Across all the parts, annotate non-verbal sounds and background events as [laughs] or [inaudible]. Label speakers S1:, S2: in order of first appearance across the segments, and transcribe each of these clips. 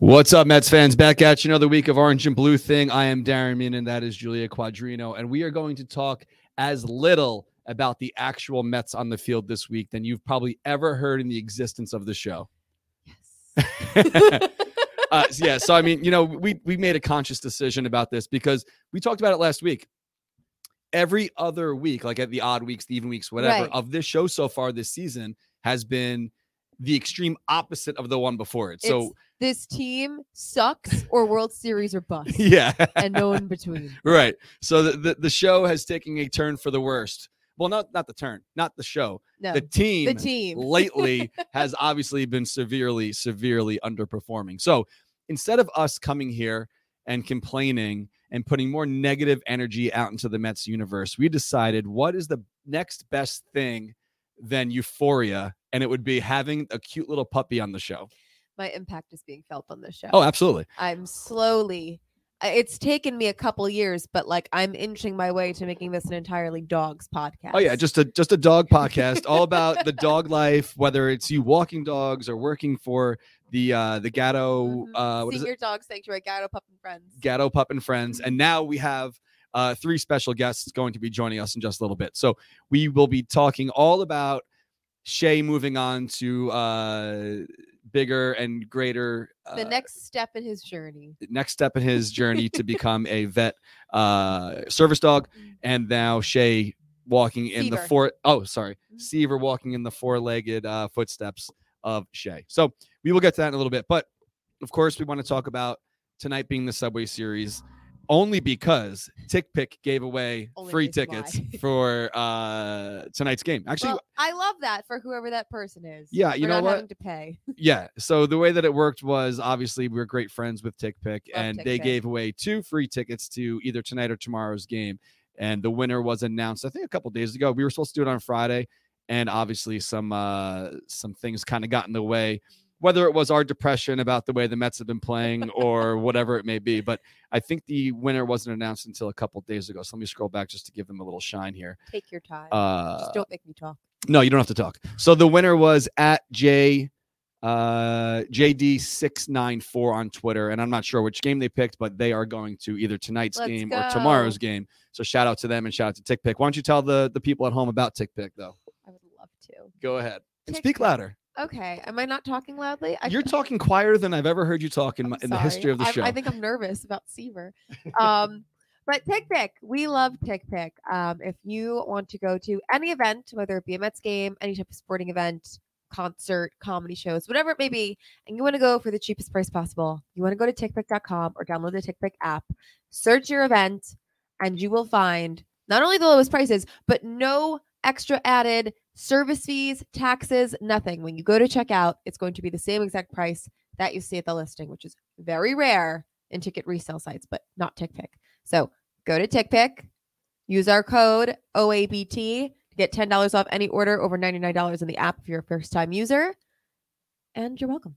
S1: What's up, Mets fans? Back at you another week of Orange and Blue thing. I am Darren Meenan, and that is Julia Quadrino. And we are going to talk as little about the actual Mets on the field this week than you've probably ever heard in the existence of the show.
S2: Yes. [laughs] [laughs]
S1: uh, yeah. So I mean, you know, we we made a conscious decision about this because we talked about it last week. Every other week, like at the odd weeks, the even weeks, whatever,
S2: Right.
S1: of this show so far this season has been the extreme opposite of the one before it. So
S2: It's this [laughs] team sucks or World Series or bust, [laughs]
S1: yeah,
S2: and no in between. [laughs]
S1: right. So the, the the show has taken a turn for the worst. Well, not not the turn, not the show.
S2: No,
S1: the team
S2: the team.
S1: lately has obviously been severely, severely underperforming. So instead of us coming here and complaining and putting more negative energy out into the Mets universe, we decided what is the next best thing than euphoria? And it would be having a cute little puppy on the show.
S2: My impact is being felt on this show.
S1: Oh, absolutely.
S2: I'm slowly. It's taken me a couple years, but like I'm inching my way to making this an entirely dogs podcast.
S1: Oh yeah, just a just a dog [laughs] podcast, all about the dog life, whether it's you walking dogs or working for the uh the Gatto
S2: Mhm.
S1: uh what is it?
S2: Senior Dog Sanctuary, Gatto Pup and Friends.
S1: Gatto Pup and Friends.
S2: Mhm.
S1: And now we have uh, three special guests going to be joining us in just a little bit. So we will be talking all about Shea moving on to uh, bigger and greater. Uh,
S2: the next step in his journey.
S1: The next step in his journey to [laughs] become a vet uh, service dog, and now Shea walking in the
S2: Seaver.
S1: four oh sorry
S2: Mhm.
S1: Seaver walking in the four-legged uh, footsteps of Shea. So we will get to that in a little bit, but of course we want to talk about tonight being the Subway Series. Only because TickPick gave away
S2: Only
S1: free tickets [laughs] for uh, tonight's game. Actually,
S2: well, I love that for whoever that person is.
S1: Yeah, you know what?
S2: to pay. [laughs]
S1: Yeah. So the way that it worked was obviously we are great friends with TickPick,
S2: Love
S1: and
S2: Tick
S1: they
S2: Pick.
S1: gave away two free tickets to either tonight or tomorrow's game. And the winner was announced, I think, a couple days ago. We were supposed to do it on Friday, and obviously some uh some things kind of got in the way. Whether it was our depression about the way the Mets have been playing or whatever it may be, but I think the winner wasn't announced until a couple days ago. So let me scroll back just to give them a little shine here.
S2: Take your time.
S1: Uh,
S2: Just don't make me talk.
S1: no, you don't have to talk. So the winner was at J uh JD694 on Twitter. And I'm not sure which game they picked, but they are going to either tonight's
S2: Let's
S1: game or tomorrow's game. So shout out to them and shout out to TickPick. Why don't you tell the, the people at home about TickPick though?
S2: I would love to.
S1: Go ahead. And speak louder.
S2: Okay. Am I not talking loudly? I
S1: You're talking quieter than I've ever heard you talk in, my, in the history of the
S2: I'm-
S1: show.
S2: I think I'm nervous about Seaver. [laughs] Um, but TickPick, we love TickPick. Um, if you want to go to any event, whether it be a Mets game, any type of sporting event, concert, comedy shows, whatever it may be, and you want to go for the cheapest price possible, you want to go to tickpick.com or download the TickPick app, search your event, and you will find not only the lowest prices, but no extra added service fees, taxes, nothing. When you go to checkout, it's going to be the same exact price that you see at the listing, which is very rare in ticket resale sites, but not TickPick. So go to TickPick, use our code OABT to get $10 off any order over $99 in the app if you're a first time user. And you're welcome.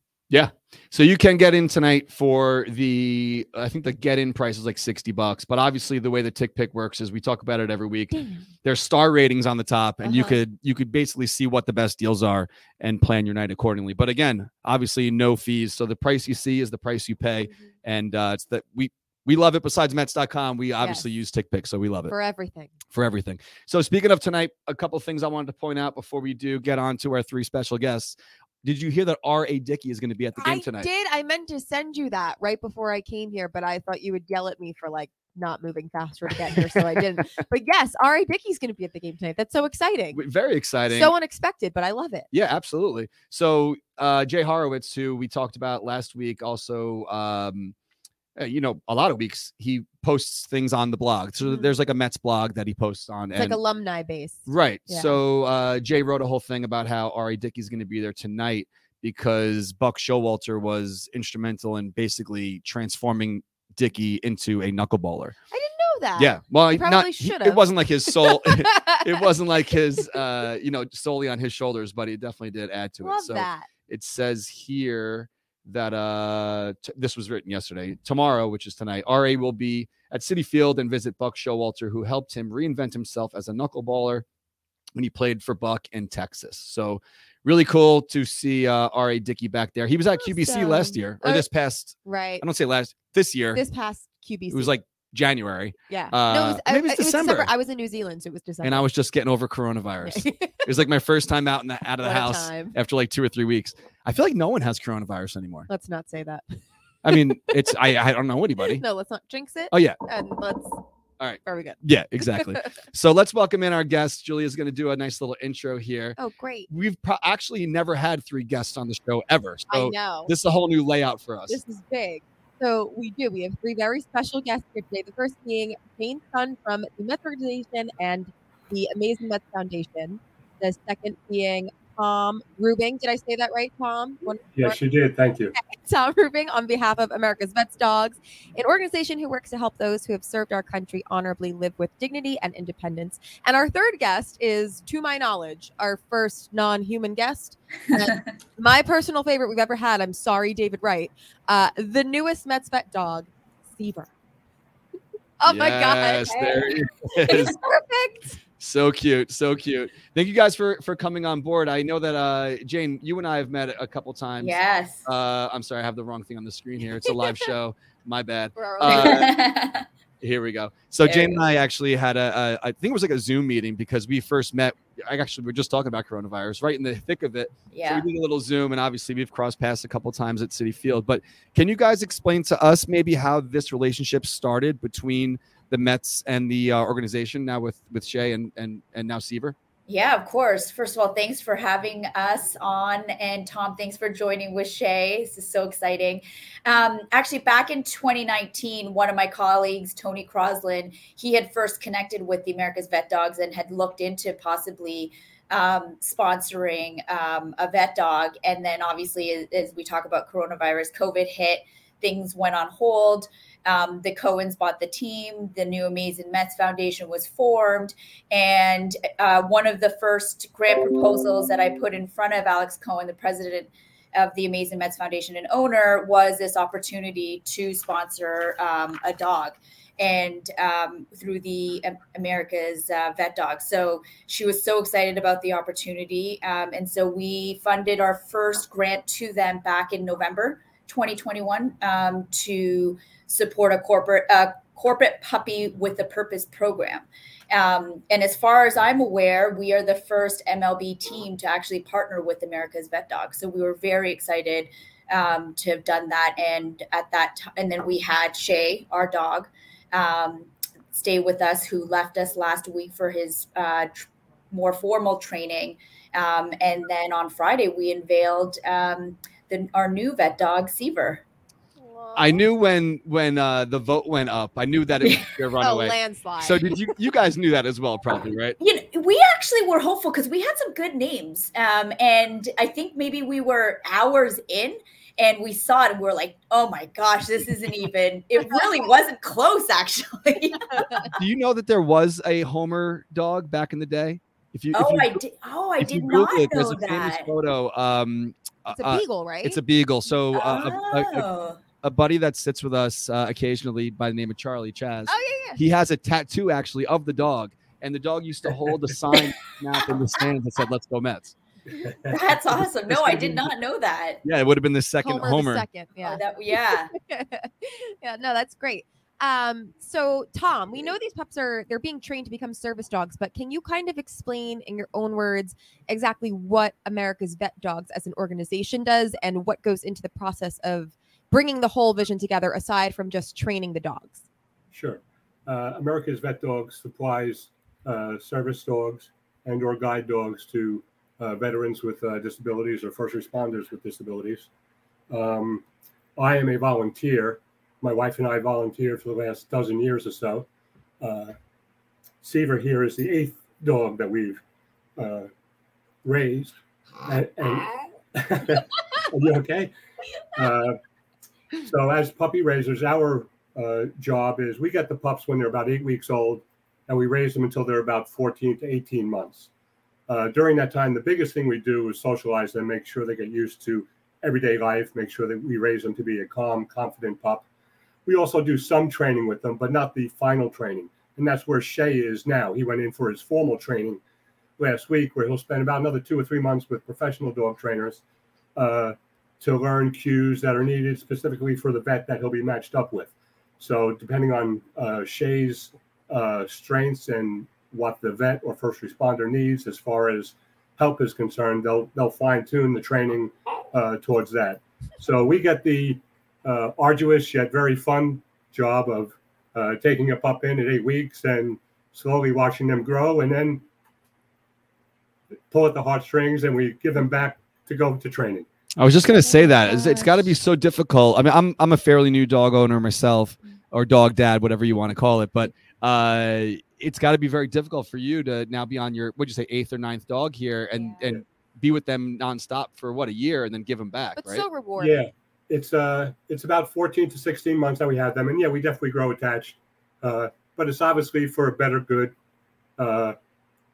S1: So you can get in tonight for the I think the get in price is like 60 bucks. But obviously the way the TickPick works is we talk about it every week.
S2: Damn.
S1: There's star ratings on the top, and you
S2: Uh-huh.
S1: could you could basically see what the best deals are and plan your night accordingly. But again, obviously no fees. So the price you see is the price you pay. And uh it's that we we love it. Besides Mets.com, we obviously
S2: Yes.
S1: use TickPick, so we love it
S2: For everything.
S1: for everything. So speaking of tonight, a couple things I wanted to point out before we do get on to our three special guests. Did you hear that R.A. Dickey is going to be at the game
S2: I
S1: tonight?
S2: I did. I meant to send you that right before I came here, but I thought you would yell at me for like not moving faster to get here, so I didn't. [laughs] But yes, R.A. Dickey's going to be at the game tonight. That's so exciting.
S1: Very exciting.
S2: So unexpected, but I love it.
S1: Yeah, absolutely. So uh Jay Horowitz, who we talked about last week, also um you know, a lot of weeks he posts things on the blog. So
S2: Mhm.
S1: there's like a Mets blog that he posts on.
S2: It's
S1: and
S2: like alumni base.
S1: right.
S2: Yeah.
S1: So uh Jay wrote a whole thing about how R.A. Dickey's going to be there tonight because Buck Showalter was instrumental in basically transforming Dickey into a knuckleballer.
S2: I didn't know that.
S1: Yeah. Well,
S2: He
S1: not
S2: probably
S1: he- it wasn't like his soul [laughs] it wasn't like his uh you know solely on his shoulders, but he definitely did add to
S2: Love
S1: it. So
S2: that.
S1: it says here that uh t- this was written yesterday tomorrow which is tonight R.A. will be at Citi Field and visit buck showalter who helped him reinvent himself as a knuckleballer when he played for buck in texas so really cool to see uh, R.A. Dickey back there. He was at QBC last year, or
S2: Uh,
S1: this past,
S2: Right.
S1: I don't say last, this year.
S2: This past QBC.
S1: it was like January,
S2: yeah.
S1: uh,
S2: no, it was, I-
S1: maybe it's
S2: it was
S1: December.
S2: I was in New Zealand, so it was December.
S1: and I was just getting over coronavirus. [laughs] it was like my first time out in the out of the house
S2: time.
S1: after like two or three weeks. I feel like no one has coronavirus anymore.
S2: Let's not say that.
S1: I mean, it's [laughs] I I don't know anybody.
S2: no, let's not jinx it.
S1: Oh yeah,
S2: And let's. All
S1: right.
S2: Are we good.
S1: yeah, [laughs] exactly. so let's welcome in our guest. Julia's going to do a nice little intro here.
S2: oh, great.
S1: We've pro- actually never had three guests on the show ever,
S2: I
S1: so
S2: know.
S1: this is a whole new layout for us.
S2: This is big. So we do. We have three very special guests here today. The first being Jane Son from the Mets organization and the Amazing Mets Foundation. The second being Tom Rubing. Did I say that right, Tom? One-
S3: Yes, you did. Thank you. [laughs]
S2: Tom Rubing on behalf of America's Vets Dogs, an organization who works to help those who have served our country honorably live with dignity and independence. And our third guest is, to my knowledge, our first non human guest. [laughs] My personal favorite we've ever had. I'm sorry, David Wright. Uh, the newest Mets vet dog, Seaver. [laughs] Oh my God.
S1: Yes, there he
S2: It's
S1: is.
S2: perfect.
S1: So cute, so cute. Thank you guys for for coming on board. I know that uh Jane, you and I have met a couple times.
S4: Yes.
S1: Uh, I'm sorry, I have the wrong thing on the screen here. It's a live [laughs] show. My bad. Uh, [laughs] Here we go. So
S4: There
S1: Jane and I actually had a, a, I think it was like a Zoom meeting because we first met. I actually we were just talking about coronavirus, right in the thick of it. So
S4: yeah.
S1: we did a little Zoom, and obviously we've crossed paths a couple times at Citi Field. But can you guys explain to us maybe how this relationship started between the Mets and the uh, organization now with with Shea and and and now Seaver?
S4: Yeah, of course. First of all, thanks for having us on. And Tom, thanks for joining with Shea. This is so exciting. Um, actually, back in 2019, one of my colleagues, Tony Croslin, he had first connected with the America's Vet Dogs and had looked into possibly um, sponsoring um, a vet dog. And then, obviously, as, as we talk about coronavirus, COVID hit, things went on hold. Um, the Cohens bought the team. The new Amazing Mets Foundation was formed. And uh, one of the first grant proposals that I put in front of Alex Cohen, the president of the Amazing Mets Foundation and owner, was this opportunity to sponsor um, a dog and um, through the America's uh, Vet Dog. So she was so excited about the opportunity. Um, and so we funded our first grant to them back in November 2021 um, to support a corporate uh, corporate puppy with a purpose program. Um, and as far as I'm aware, we are the first MLB team to actually partner with America's Vet Dog. So we were very excited um, to have done that. And at that time, and then we had Shea, our dog, um, stay with us, who left us last week for his uh, tr- more formal training. Um, and then on Friday, we unveiled um, the, our new vet dog, Seaver.
S1: I knew when when uh, the vote went up, I knew that it was a [laughs]
S2: Oh,
S1: runaway.
S2: landslide.
S1: so did you? You guys knew that as well, probably, right?
S4: you know, we actually were hopeful because we had some good names. Um, and I think maybe we were hours in and we saw it and we are like, oh my gosh, this isn't even, [laughs] it really wasn't close, actually. [laughs]
S1: Do you know that there was a Homer dog back in the day? If you, if
S4: oh,
S1: you
S4: I did. Oh, I
S1: if
S4: did
S1: Google
S4: not
S1: it, there's
S4: know
S1: a famous
S4: that.
S1: photo. Um,
S2: it's a
S1: uh,
S2: beagle, right?
S1: it's a beagle. So uh, a, a, a,
S4: oh,
S1: a buddy that sits with us uh, occasionally by the name of Charlie Chaz.
S2: oh yeah, yeah.
S1: He has a tattoo actually of the dog, and the dog used to hold a sign [laughs] [laughs] snap in the stands that said "Let's go Mets."
S4: that's awesome. No, I did not know that.
S1: Yeah, it would have been the second
S2: Homer,
S1: Homer.
S2: The second, yeah.
S4: Oh, that, yeah. [laughs]
S2: yeah, no, that's great. Um, so Tom, we know these pups are they're being trained to become service dogs, but can you kind of explain in your own words exactly what America's Vet Dogs as an organization does and what goes into the process of bringing the whole vision together aside from just training the dogs?
S3: Sure. Uh, America's Vet Dogs supplies uh, service dogs and or guide dogs to uh, veterans with uh, disabilities or first responders with disabilities. Um, I am a volunteer. My wife and I volunteered for the last dozen years or so. Uh, Seaver here is the eighth dog that we've uh, raised. And, and [laughs] [laughs] are you okay? So, as puppy raisers, our uh, job is we get the pups when they're about eight weeks old, and we raise them until they're about 14 to 18 months. Uh, during that time, the biggest thing we do is socialize them, make sure they get used to everyday life, make sure that we raise them to be a calm, confident pup. We also do some training with them, but not the final training. And that's where Shea is now. He went in for his formal training last week, where he'll spend about another two or three months with professional dog trainers uh, to learn cues that are needed specifically for the vet that he'll be matched up with. So, depending on uh, Shea's uh, strengths and what the vet or first responder needs as far as help is concerned, they'll they'll fine tune the training uh, towards that. So we get the uh, arduous yet very fun job of uh, taking a pup in at eight weeks and slowly watching them grow, and then pull at the heartstrings, and we give them back to go to training.
S1: I was just gonna say that
S2: gosh.
S1: it's, it's got to be so difficult. I mean, I'm I'm a fairly new dog owner myself, or dog dad, whatever you want to call it, but uh, it's got to be very difficult for you to now be on your what'd you say eighth or ninth dog here and
S2: Yeah.
S1: and be with them nonstop for what a year and then give them back,
S2: But
S1: right?
S2: so rewarding.
S3: Yeah, it's uh, it's about fourteen to sixteen months that we have them, and yeah, we definitely grow attached. Uh, but it's obviously for a better good. Uh,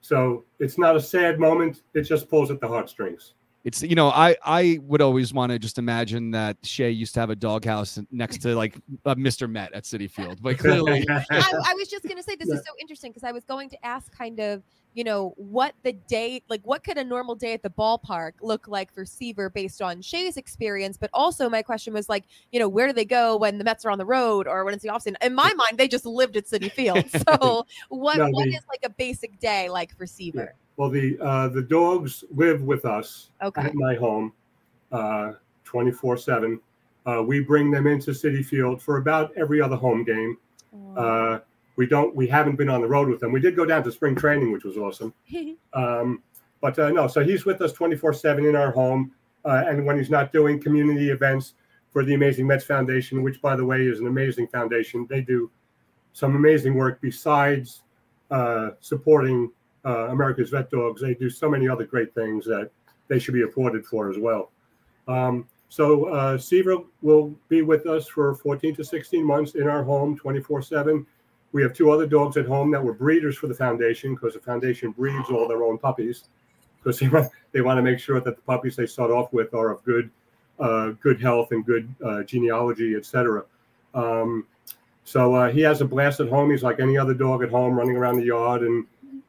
S3: so it's not a sad moment; it just pulls at the heartstrings.
S1: It's you know I I would always want to just imagine that Shea used to have a doghouse next to like uh, Mr. Met at Citi Field, but clearly [laughs]
S2: I, I was just going to say this
S3: Yeah.
S2: is so interesting because I was going to ask kind of you know what the day like what could a normal day at the ballpark look like for Seaver based on Shea's experience, but also my question was like you know where do they go when the Mets are on the road or when it's the offseason? In my mind, they just lived at Citi Field. [laughs] So what
S3: No,
S2: what
S3: the-
S2: is like a basic day like for Seaver?
S3: Well, the uh, the dogs live with us
S2: Okay.
S3: at my home, twenty four seven. We bring them into Citi Field for about every other home game. Uh, we don't. We haven't been on the road with them. We did go down to spring training, which was awesome. [laughs] Um, but uh, no, so he's with us 24 7 in our home. Uh, and when he's not doing community events for the Amazing Mets Foundation, which, by the way, is an amazing foundation, they do some amazing work besides uh, supporting uh, America's Vet Dogs. They do so many other great things that they should be applauded for as well. Um, so uh, Seaver will be with us for 14 to 16 months in our home 24 7. We have two other dogs at home that were breeders for the foundation because the foundation breeds all their own puppies because [laughs] they want, they want to make sure that the puppies they start off with are of good uh, good health and good uh, genealogy, etc. Um, so uh, he has a blast at home. He's like any other dog at home, running around the yard and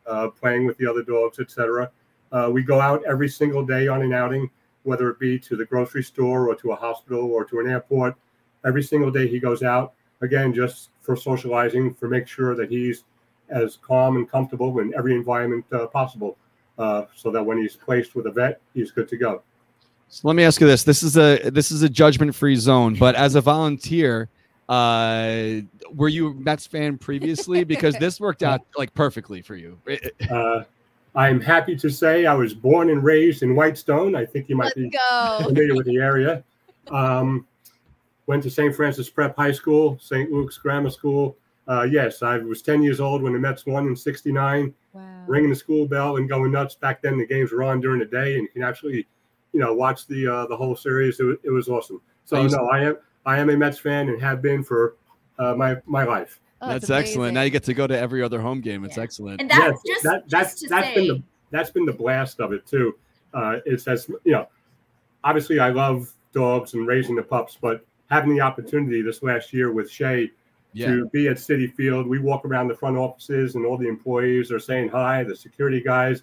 S3: uh, playing with the other dogs, etc. Uh, we go out every single day on an outing, whether it be to the grocery store or to a hospital or to an airport. Every single day he goes out again, just for socializing, for make sure that he's as calm and comfortable in every environment uh, possible, uh, so that when he's placed with a vet, he's good to go.
S1: So let me ask you this: this is a this is a judgment free zone, but as a volunteer, uh, were you a Mets fan previously? Because this worked out [laughs] like perfectly for you.
S3: Uh, I'm happy to say I was born and raised in Whitestone. I think you might
S2: Let's
S3: be
S2: go.
S3: familiar with the area. Um, went to St. Francis Prep High School, St. Luke's Grammar School. Uh, yes, I was 10 years old when the Mets won in '69,
S2: Wow.
S3: ringing the school bell and going nuts. Back then, the games were on during the day, and you can actually, you know, watch the uh, the whole series. It, was- it was awesome. So
S1: used
S3: no, I am I am a Mets fan and have been for uh, my my life.
S2: Oh,
S1: That's
S2: it's
S1: excellent. Now you get to go to every other home game. It's
S4: Yeah.
S1: excellent.
S4: And that's
S3: Yes,
S4: just,
S3: that,
S4: just
S3: that's
S4: to
S3: that's
S4: say,
S3: been the that's been the blast of it too. Uh, it's as you know, obviously I love dogs and raising the pups, but having the opportunity this last year with Shea
S1: Yeah.
S3: to be at Citi Field, we walk around the front offices and all the employees are saying hi. The security guys,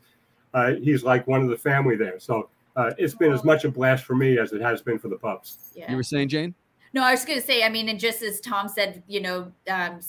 S3: uh, he's like one of the family there. So uh, it's been as much a blast for me as it has been for the pups.
S4: yeah.
S1: You were saying, Jane?
S4: No, I was going to say, I mean, and just as Tom said, you know, um,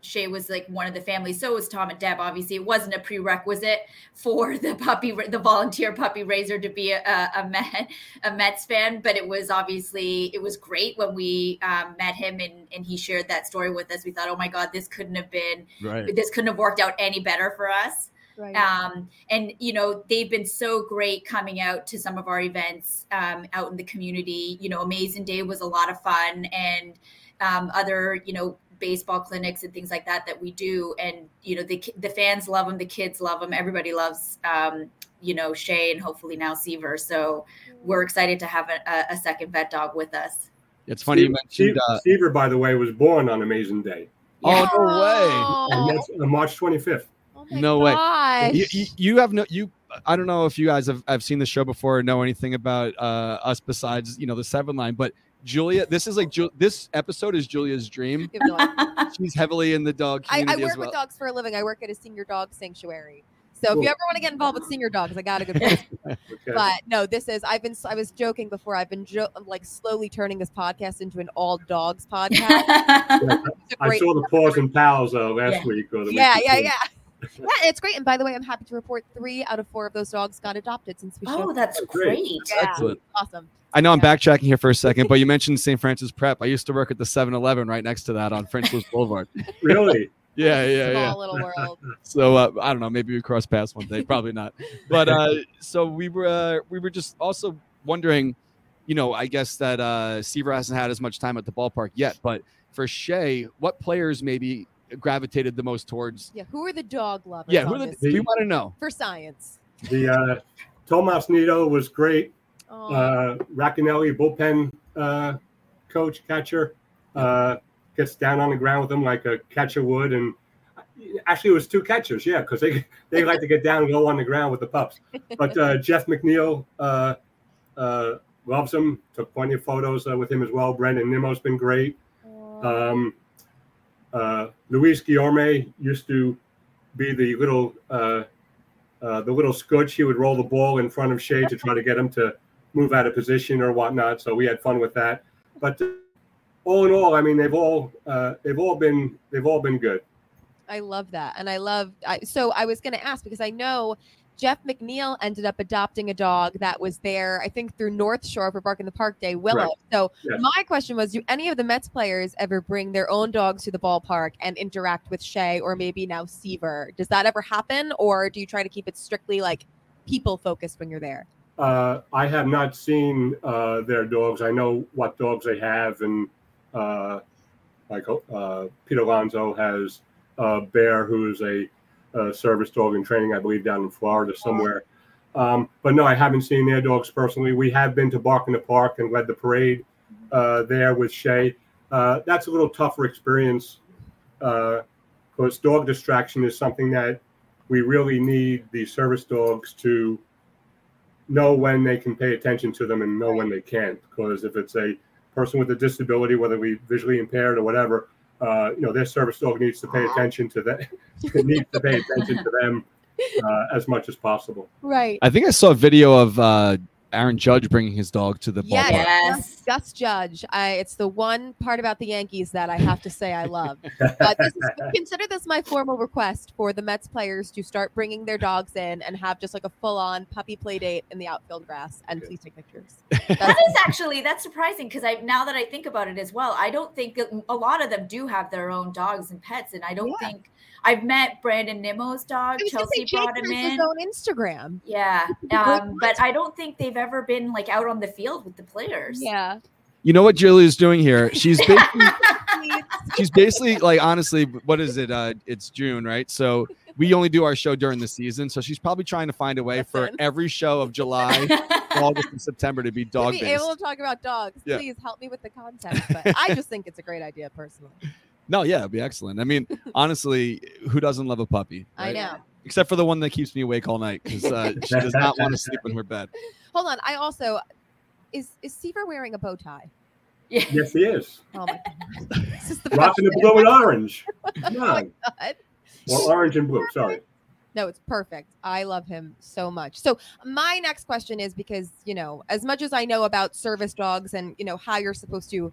S4: Shea was like one of the family. So was Tom and Deb. Obviously, it wasn't a prerequisite for the puppy, the volunteer puppy raiser to be a, a Met, a Mets fan. But it was obviously it was great when we um, met him and and he shared that story with us. We thought, oh my God, this couldn't have been,
S1: Right.
S4: this couldn't have worked out any better for us
S2: Right.
S4: um, and you know they've been so great coming out to some of our events um, out in the community you know amazing day was a lot of fun and um, other you know baseball clinics and things like that that we do and you know the the fans love them the kids love them everybody loves um, you know Shea and hopefully now Seaver so we're excited to have a, a second vet dog with us
S1: It's funny you
S3: Steve-
S1: mentioned.
S3: Steve-
S1: Uh,
S3: Seaver, by the way, was born on Amazing Day,
S1: oh no way!
S2: Oh,
S3: and that's uh, March 25th.
S2: oh my
S1: No way. you, you, you have no you i don't know if you guys have, have seen the show before or know anything about uh us besides you know the seven line but julia this is like Ju- this episode is julia's dream
S2: You have no idea.
S1: she's heavily in the dog
S2: I,
S1: community
S2: I work
S1: as well
S2: with dogs for a living. I work at a senior dog sanctuary. So if you ever want to get involved with senior dogs, I got a good [laughs] place.
S3: Okay.
S2: But no, this is I've been I was joking before. I've been jo- like slowly turning this podcast into an all dogs [laughs] podcast. It's a
S3: I
S2: great-
S3: saw the paws and pals uh, last
S4: Yeah.
S3: week or the week
S2: yeah, yeah, yeah. Yeah, it's great. And by the way, I'm happy to report three out of four of those dogs got adopted since we showed.
S4: oh, that's
S3: Oh, great.
S4: great.
S2: Yeah.
S1: Excellent.
S2: awesome.
S1: I know I'm
S2: Yeah.
S1: backtracking here for a second, but you [laughs] mentioned St. Francis Prep. I used to work at the 7-Eleven right next to that on Francis Lewis Boulevard. [laughs]
S3: Really? [laughs]
S1: Yeah, yeah,
S2: Small
S1: yeah.
S2: little world.
S1: So uh, I don't know. Maybe we cross paths one day. Probably not. But uh, so we were uh, we were just also wondering. You know, I guess that uh, Seaver hasn't had as much time at the ballpark yet. But for Shea, what players maybe gravitated the most towards?
S2: Yeah, who are the dog lovers?
S1: Yeah, who
S2: on
S1: are the,
S2: this?
S1: we want to know.
S2: for science?
S3: The uh, Tomas Nido was great.
S2: Oh,
S3: Uh, Racaniello, bullpen uh, coach, catcher, uh, gets down on the ground with him like a catcher would. And actually, it was two catchers, yeah, because they, they like to get down low on the ground with the pups. But uh, [laughs] Jeff McNeil uh, uh, loves him, took plenty of photos uh, with him as well. Brandon Nimmo's been great. Um, uh, Luis Guillorme used to be the little uh, uh, the little scotch. He would roll the ball in front of Shea to try to get him to move out of position or whatnot. So we had fun with that. But uh, all in all, I mean, they've all uh, they've all been they've all been good.
S2: I love that, and I love. I, so I was going to ask because I know Jeff McNeil ended up adopting a dog that was there, I think, through North Shore for Bark in the Park Day, Willow.
S3: Correct.
S2: So
S3: Yes.
S2: my question was: Do any of the Mets players ever bring their own dogs to the ballpark and interact with Shea or maybe now Seaver? Does that ever happen, or do you try to keep it strictly like people focused when you're there?
S3: Uh, I have not seen uh, their dogs. I know what dogs they have, and uh, like uh, Pete Alonso has a bear who's a, a service dog in training, I believe, down in Florida somewhere. Um, but no, I haven't seen their dogs personally. We have been to Bark in the Park and led the parade uh, there with Shea. Uh, that's a little tougher experience because dog distraction is something that we really need the service dogs to know when they can pay attention to them and know when they can't. Because if it's a person with a disability, whether we visually impaired or whatever, uh, you know, their service dog needs to pay attention to that. [laughs] needs to pay attention to them uh, as much as possible.
S2: Right.
S1: I think I saw a video of uh, Aaron Judge bringing his dog to the
S2: Yes.
S1: ballpark.
S4: Yes.
S2: Gus Judge. I, it's the one part about the Yankees that I have to say I love. But this is, [laughs] consider this my formal request for the Mets players to start bringing their dogs in and have just like a full-on puppy play date in the outfield grass, and please take pictures. [laughs]
S4: That is actually that's surprising because I now that I think about it as well, I don't think a lot of them do have their own dogs and pets, and I don't
S2: Yeah.
S4: think I've met Brandon Nimmo's dog.
S2: I say,
S4: Chelsea brought him
S2: has his own Instagram.
S4: Yeah, um, but I don't think they've ever been like out on the field with the players.
S2: Yeah.
S1: You know what Julia's doing here? She's basically, [laughs] she's basically like honestly, what is it? Uh, it's June, right? So we only do our show during the season. So she's probably trying to find a way for every show of July, [laughs] August, and September to be
S2: To
S1: dog
S2: be
S1: based.
S2: able to talk about dogs,
S1: Yeah.
S2: please help me with the content. But I just think it's a great idea personally. [laughs]
S1: No, yeah, it'd be excellent. I mean, honestly, who doesn't love a puppy?
S2: I know.
S1: Except for the one that keeps me awake all night because uh, [laughs] she does not want to sleep in her bed.
S2: Hold on. I also is is Seaver wearing a bow tie?
S4: Yeah.
S3: Yes, he is.
S2: Oh my god. [laughs] this is the
S3: Rocking the blue and orange. [laughs]
S2: Oh my God.
S3: Or orange and blue. Sorry.
S2: No, it's perfect. I love him so much. So my next question is because, you know, as much as I know about service dogs and, you know, how you're supposed to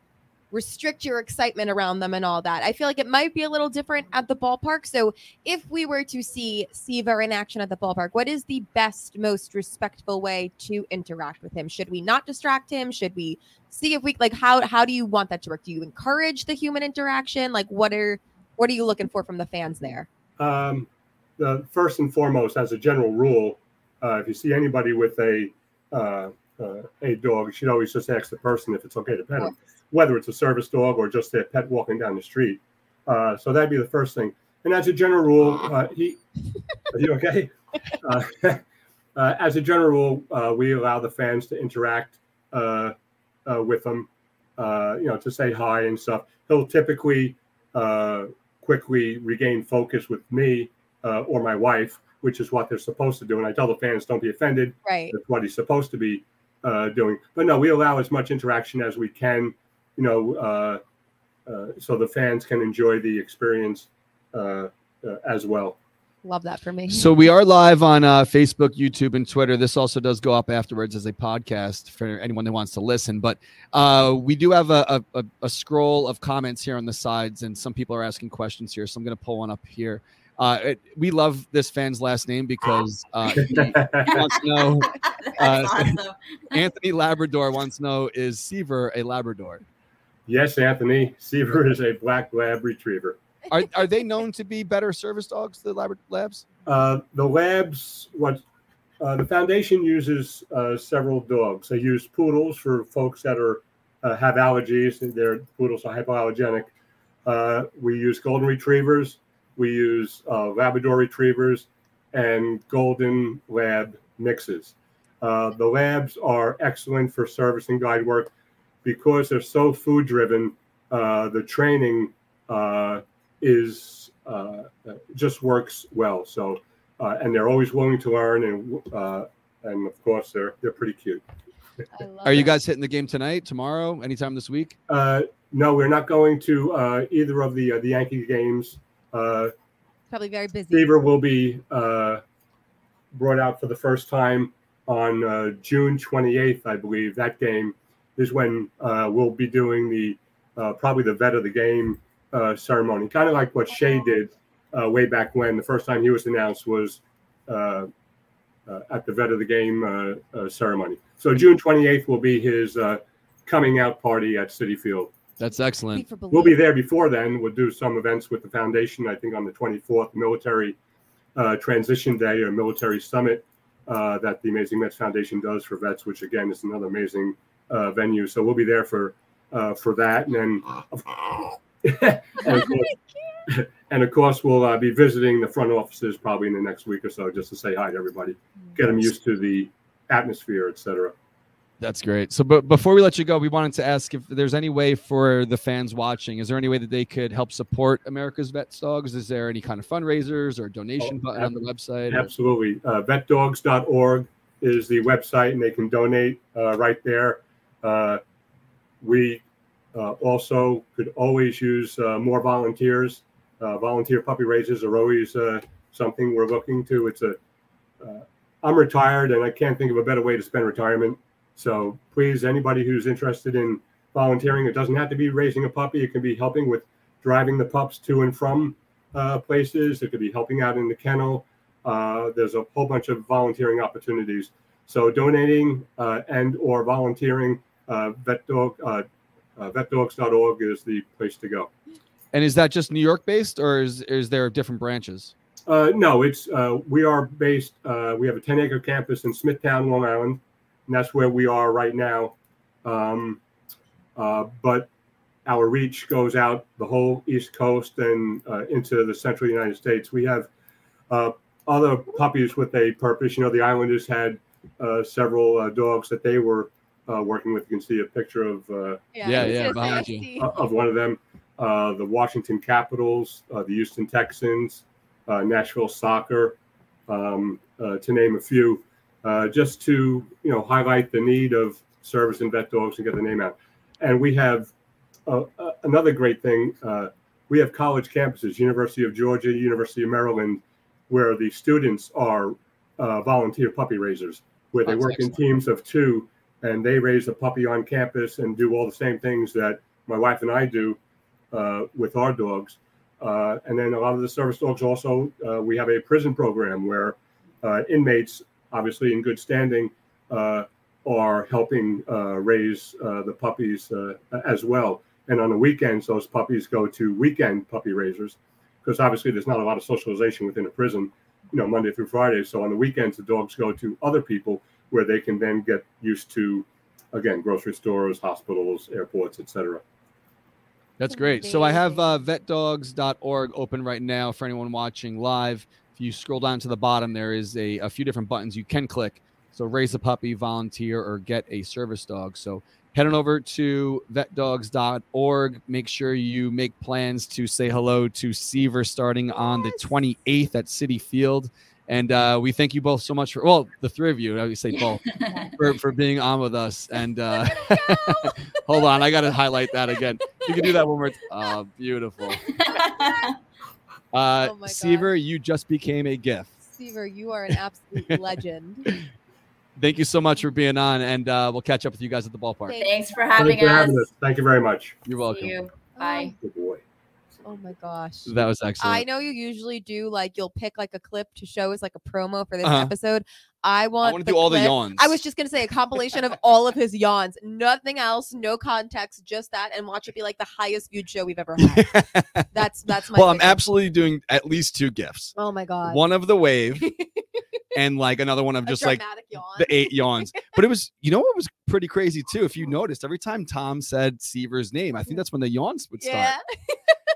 S2: restrict your excitement around them and all that, I feel like it might be a little different at the ballpark. So if we were to see Seaver in action at the ballpark, what is the best, most respectful way to interact with him? Should we not distract him? Should we see if we like how how do you want that to work? Do you encourage the human interaction? Like what are what are you looking for from the fans there?
S3: Um, the first and foremost, as a general rule, uh, if you see anybody with a uh, uh, a dog, you should always just ask the person if it's okay to pet him, whether it's a service dog or just a pet walking down the street. Uh, so that'd be the first thing. And as a general rule, uh, he, are you okay? Uh, [laughs] uh, as a general rule, uh, we allow the fans to interact uh, uh, with them, uh, you know, to say hi and stuff. He'll typically uh, quickly regain focus with me uh, or my wife, which is what they're supposed to do. And I tell the fans, don't be offended.
S2: Right.
S3: That's what he's supposed to be uh, doing. But no, we allow as much interaction as we can, you know, uh, uh, so the fans can enjoy the experience uh, uh, as well.
S2: Love that for me.
S1: So we are live on uh, Facebook, YouTube, and Twitter. This also does go up afterwards as a podcast for anyone that wants to listen. But uh, we do have a, a, a scroll of comments here on the sides, and some people are asking questions here. So I'm going to pull one up here. Uh, it, we love this fan's last name because uh, [laughs] he wants to know. [laughs] Uh,
S4: awesome.
S1: Anthony Labrador wants to know: Is Seaver a Labrador?
S3: Yes, Anthony. Seaver is a black lab retriever.
S1: Are are they known to be better service dogs? The Labra- Labs?
S3: Uh, the labs, what uh, the foundation uses uh, several dogs. They use poodles for folks that are uh, have allergies. and Their poodles are hypoallergenic. Uh, we use golden retrievers. We use uh, Labrador retrievers and golden lab mixes. Uh, the labs are excellent for service and guide work because they're so food driven. Uh, the training uh, is uh, uh, just works well. So, uh, and they're always willing to learn, and uh, and of course they're they're pretty cute.
S2: I love
S1: Are you guys hitting the game tonight, tomorrow, anytime this week?
S3: Uh, no, we're not going to uh, either of the uh, the Yankee games. Uh,
S2: probably very busy?
S3: Seaver will be uh, brought out for the first time on uh, June 28th, I believe. That game is when uh, we'll be doing the uh, probably the vet of the game uh, ceremony, kind of like what Shea did uh, way back when. The first time he was announced was uh, uh, at the vet of the game uh, uh, ceremony. So June 28th will be his uh, coming out party at Citi Field.
S1: That's excellent.
S3: We'll be there before then. We'll do some events with the foundation. I think on the 24th, military uh, transition day or military summit uh, that the Amazing Mets Foundation does for vets, which again is another amazing uh, venue. So we'll be there for uh, for that, and then [laughs] and, of course, [laughs] and of course we'll uh, be visiting the front offices probably in the next week or so just to say hi to everybody, get them used to the atmosphere, etc.
S1: That's great. So, but before we let you go, we wanted to ask if there's any way for the fans watching. Is there any way that they could help support America's Vets Dogs? Is there any kind of fundraisers or donation
S3: Oh,
S1: button on the website? or-
S3: Absolutely. Uh, vetdogs.org is the website, and they can donate uh, right there. Uh, we uh, also could always use uh, more volunteers. Uh, volunteer puppy raisers are always something we're looking to. It's a. I'm retired, and I can't think of a better way to spend retirement. So please, anybody who's interested in volunteering, it doesn't have to be raising a puppy. It can be helping with driving the pups to and from places. It could be helping out in the kennel. Uh, there's a whole bunch of volunteering opportunities. So donating uh, and or volunteering, uh, vet dog, uh, uh, vetdogs.org is the place to go.
S1: And is that just New York based, or is is there different branches?
S3: Uh, no, it's uh, we are based. Uh, we have a 10 acre campus in Smithtown, Long Island, and that's where we are right now. Um, uh, but our reach goes out the whole East Coast and uh, into the central United States. We have uh, other puppies with a purpose. You know, the Islanders had uh, several uh, dogs that they were uh, working with. You can see a picture of uh,
S1: Yeah,
S2: I was
S1: yeah, behind you.
S3: of one of them. Uh, the Washington Capitals, uh, the Houston Texans, uh, Nashville Soccer, um, uh, to name a few, uh, just to you know highlight the need of service and vet dogs and get the name out. And we have uh, uh, another great thing. Uh, we have college campuses, University of Georgia, University of Maryland, where the students are uh, volunteer puppy raisers, where they
S1: That's
S3: work in teams of two, and they raise a puppy on campus and do all the same things that my wife and I do uh, with our dogs. Uh, and then a lot of the service dogs also, uh, we have a prison program where uh, inmates, obviously in good standing, uh, are helping uh, raise the puppies as well. And on the weekends, those puppies go to weekend puppy raisers because obviously there's not a lot of socialization within a prison, you know, Monday through Friday. So on the weekends, the dogs go to other people where they can then get used to, again, grocery stores, hospitals, airports, etc.
S1: That's great. So I have
S2: Amazing.
S1: uh, vetdogs.org open right now for anyone watching live. If you scroll down to the bottom, there is a, a few different buttons you can click. So raise a puppy, volunteer, or get a service dog. So head on over to vetdogs.org. Make sure you make plans to say hello to Seaver starting on the 28th at Citi Field. And uh, we thank you both so much for, well, the three of you, I would say both, [laughs] for, for being on with us. And uh, [laughs] hold on, I got to highlight that again. You can do that one more. t- [laughs] Oh, beautiful. Uh,
S2: Oh
S1: Seaver, you just became a gift.
S2: Seaver, you are an absolute legend.
S1: Thank you so much for being on, and uh, we'll catch up with you guys at the ballpark.
S4: Thanks for
S3: Thank
S4: having
S3: you for
S4: us.
S3: having us. Thank you very much.
S1: You're
S4: See
S1: welcome.
S4: you. Bye.
S3: Good boy.
S2: Oh my gosh.
S1: That was excellent.
S2: I know you usually do like you'll pick like a clip to show as like a promo for this
S1: Uh-huh.
S2: episode. I want
S1: I want to do all the yawns.
S2: I was just gonna say a compilation of all of his yawns, nothing else, no context, just that, and watch it be like the highest viewed show we've ever had. [laughs] That's that's my.
S1: well, I'm absolutely doing at least two gifts.
S2: Oh my god.
S1: One of the wave, [laughs] and like another one of just like
S2: yawn.
S1: the eight yawns. [laughs] But it was, you know, what was pretty crazy too. If you noticed, every time Tom said Seaver's name, I think that's when the yawns would start.
S2: yeah.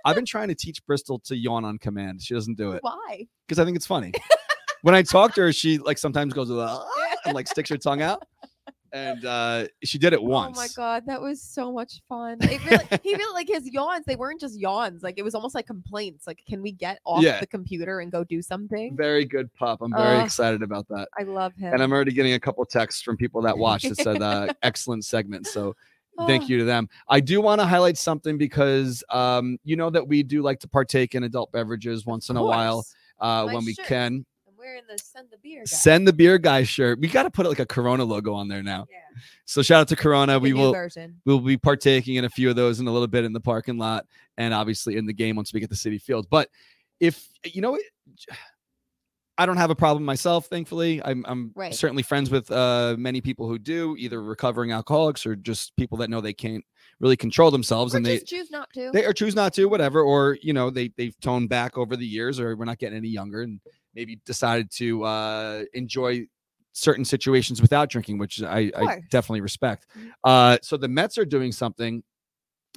S1: I've been trying to teach Bristol to yawn on command. She doesn't do it
S2: Why?
S1: because I think it's funny. [laughs] when I talk to her, she like sometimes goes "Ah," and like sticks her tongue out, and uh she did it once.
S2: Oh my god, that was so much fun. It really, he really like his yawns. They weren't just yawns. Like it was almost like complaints. Like, can we get off
S1: Yeah.
S2: the computer and go do something?
S1: Very good pup. I'm very
S2: Ugh.
S1: excited about that.
S2: I love him.
S1: And I'm already getting a couple texts from people that watched that said [laughs] uh, excellent segment. So thank
S2: Oh,
S1: you to them. I do want to highlight something because um, you know that we do like to partake in adult beverages once in a while uh, when we
S2: shirt.
S1: can.
S2: I'm wearing the send the beer. Guy.
S1: Send the beer guy shirt. We got to put like a Corona logo on there now.
S2: Yeah.
S1: So shout out to Corona.
S2: the
S1: we will
S2: version.
S1: we'll be partaking in a few of those in a little bit in the parking lot and obviously in the game once we get to Citi Field. But if you know, I don't have a problem myself. Thankfully, I'm, I'm
S2: Right.
S1: certainly friends with uh, many people who do, either recovering alcoholics or just people that know they can't really control themselves
S2: Or
S1: and they
S2: choose not to.
S1: they or choose not to, whatever, or you know they they've toned back over the years, or we're not getting any younger, and maybe decided to uh, enjoy certain situations without drinking, which I, I definitely respect.
S2: Mhm.
S1: Uh, so the Mets are doing something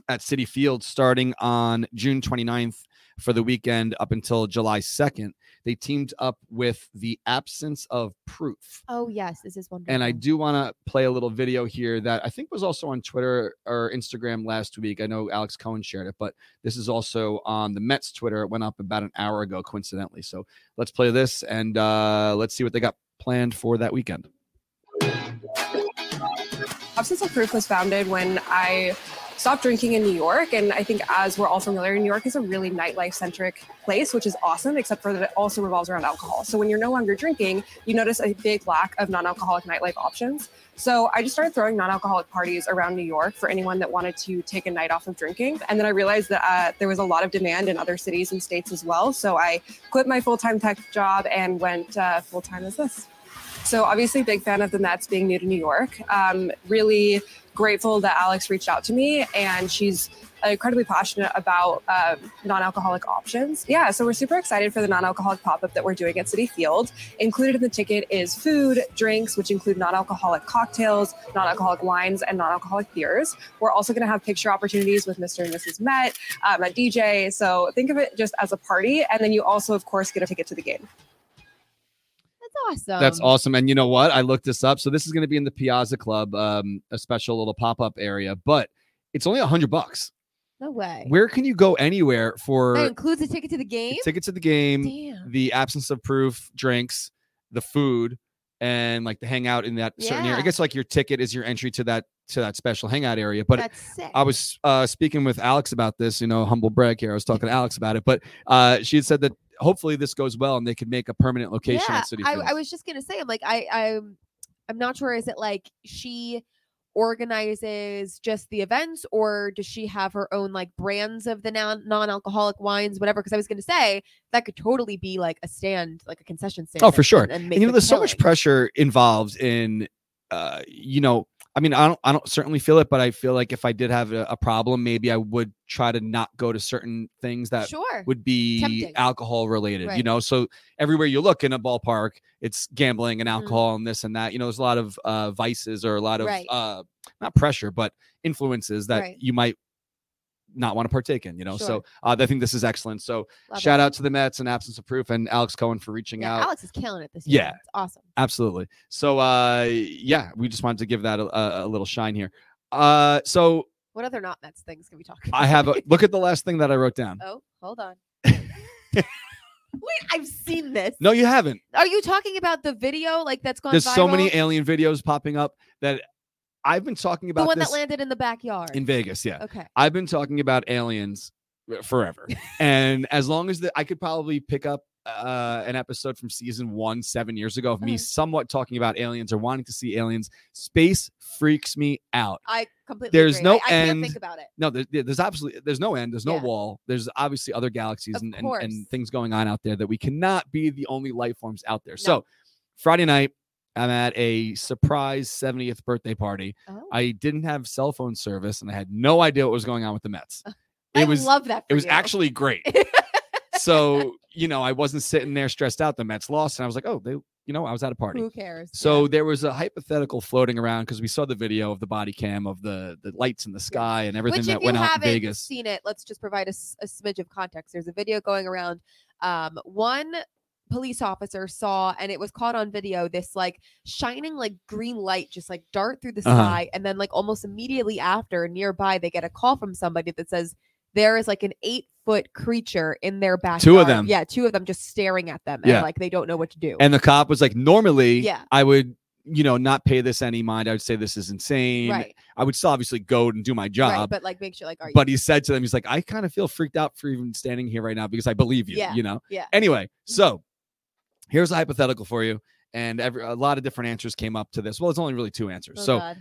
S1: at Citi Field starting on June 29th for the weekend up until July 2nd. They teamed up with the Absence of Proof.
S2: oh yes, this is wonderful.
S1: And I do want to play a little video here that I think was also on Twitter or Instagram last week. I know Alex Cohen shared it, but this is also on the Mets Twitter. It went up about an hour ago, coincidentally. So let's play this and uh, let's see what they got planned for that weekend.
S5: Absence of Proof was founded when I stopped drinking in New York. And I think, as we're all familiar, New York is a really nightlife centric place, which is awesome, except for that it also revolves around alcohol. So when you're no longer drinking, you notice a big lack of non alcoholic nightlife options. So I just started throwing non alcoholic parties around New York for anyone that wanted to take a night off of drinking. And then I realized that uh, there was a lot of demand in other cities and states as well. So I quit my full time tech job and went uh, full time as this. So obviously, big fan of the Mets being new to New York. Um, really grateful that Alex reached out to me, and she's incredibly passionate about um, non-alcoholic options. Yeah, so we're super excited for the non-alcoholic pop-up that we're doing at Citi Field. Included in the ticket is food, drinks, which include non-alcoholic cocktails, non-alcoholic wines, and non-alcoholic beers. We're also going to have picture opportunities with Mr. and Mrs. Met, um, a DJ. So think of it just as a party, and then you also, of course, get a ticket to the game.
S2: That's awesome.
S1: That's awesome. And you know what? I looked this up. So this is going to be in the Piazza Club, um, a special little pop-up area, but it's only a hundred bucks.
S2: No way.
S1: Where can you go anywhere for?
S2: that includes a ticket to the game.
S1: Ticket to the game,
S2: Damn.
S1: the absence of proof, drinks, the food, and like the hangout in that certain area? I guess like your ticket is your entry to that to that special hangout area. But I was uh, speaking with Alex about this, you know, humble brag here. I was talking to Alex about it, but uh, she had said that hopefully this goes well and they could make a permanent location
S2: yeah,
S1: at City
S2: I,
S1: Field.
S2: I was just gonna say, I'm like, I, I'm, I'm not sure. Is it like she organizes just the events, or does she have her own like brands of the non non-alcoholic wines, whatever? Because I was gonna say that could totally be like a stand, like a concession stand.
S1: Oh, for sure.
S2: And, and
S1: and you know, there's so much pressure involved in, uh, you know, I mean, I don't, I don't certainly feel it, but I feel like if I did have a, a problem, maybe I would try to not go to certain things that
S2: Sure.
S1: would be
S2: Tempting.
S1: alcohol related, you know. So everywhere you look in a ballpark, it's gambling and
S2: Mhm.
S1: alcohol and this and that. You know, there's a lot of uh, vices or a lot of
S2: Right.
S1: uh, not pressure, but influences that
S2: Right.
S1: you might not want to partake in. You know, so uh, I think this is excellent. So
S2: Love
S1: shout
S2: it.
S1: out to the Mets and Absence of Proof and Alex Cohen for reaching
S2: Yeah,
S1: out.
S2: Alex is killing it this year.
S1: Yeah.
S2: It's awesome.
S1: Absolutely. So uh yeah, we just wanted to give that a, a, little shine here. Uh so
S2: What other not Mets things can we talk about?
S1: I have a look at the last thing that I wrote down.
S2: Oh, hold on. [laughs] Wait, I've seen this.
S1: No, you haven't.
S2: Are you talking about the video like that's gone
S1: There's so many alien videos popping up that I've been talking about
S2: the
S1: one
S2: that landed in the backyard.
S1: in Vegas. Yeah.
S2: Okay.
S1: I've been talking about aliens forever. [laughs] and as long as the, I could probably pick up uh, an episode from season one seven years ago of me
S2: Uh-huh.
S1: somewhat talking about aliens or wanting to see aliens. Space freaks me out.
S2: I completely.
S1: There's
S2: agree.
S1: no
S2: I, I can't
S1: end.
S2: think about it.
S1: No, there, there's absolutely there's no end. There's no
S2: Yeah.
S1: wall. There's obviously other galaxies and, and, and things going on out there that we cannot be the only life forms out there. So Friday night, I'm at a surprise 70th birthday party.
S2: Oh.
S1: I didn't have cell phone service and I had no idea what was going on with the Mets. It
S2: I
S1: was
S2: love that.
S1: it was
S2: you.
S1: actually great. [laughs] so, you know, I wasn't sitting there stressed out. The Mets lost, and I was like, oh, they, you know, I was at a party.
S2: Who cares?
S1: So
S2: Yeah.
S1: there was a hypothetical floating around because we saw the video of the body cam of the the lights in the sky and everything
S2: Which,
S1: that went out in
S2: haven't
S1: Vegas.
S2: seen it, let's just provide a smidge of context. There's a video going around. Um, one police officer saw, and it was caught on video. This like shining like green light just like dart through the
S1: Uh-huh.
S2: sky, and then like almost immediately after, nearby, they get a call from somebody that says there is like an eight foot creature in their backyard.
S1: Two of them.
S2: Yeah, two of them just staring at them,
S1: Yeah.
S2: and like they don't know what to do.
S1: And the cop was like, normally,
S2: Yeah.
S1: I would, you know, not pay this any mind. I would say this is insane.
S2: right,
S1: I would still obviously go and do my
S2: right,
S1: job.
S2: but like make sure like are you
S1: but he said to them, he's like, I kind of feel freaked out for even standing here right now because I believe you,
S2: Yeah,
S1: you know?
S2: yeah.
S1: Anyway, so here's a hypothetical for you. And every, a lot of different answers came up to this. Well, it's only really two answers.
S2: Oh,
S1: so
S2: God.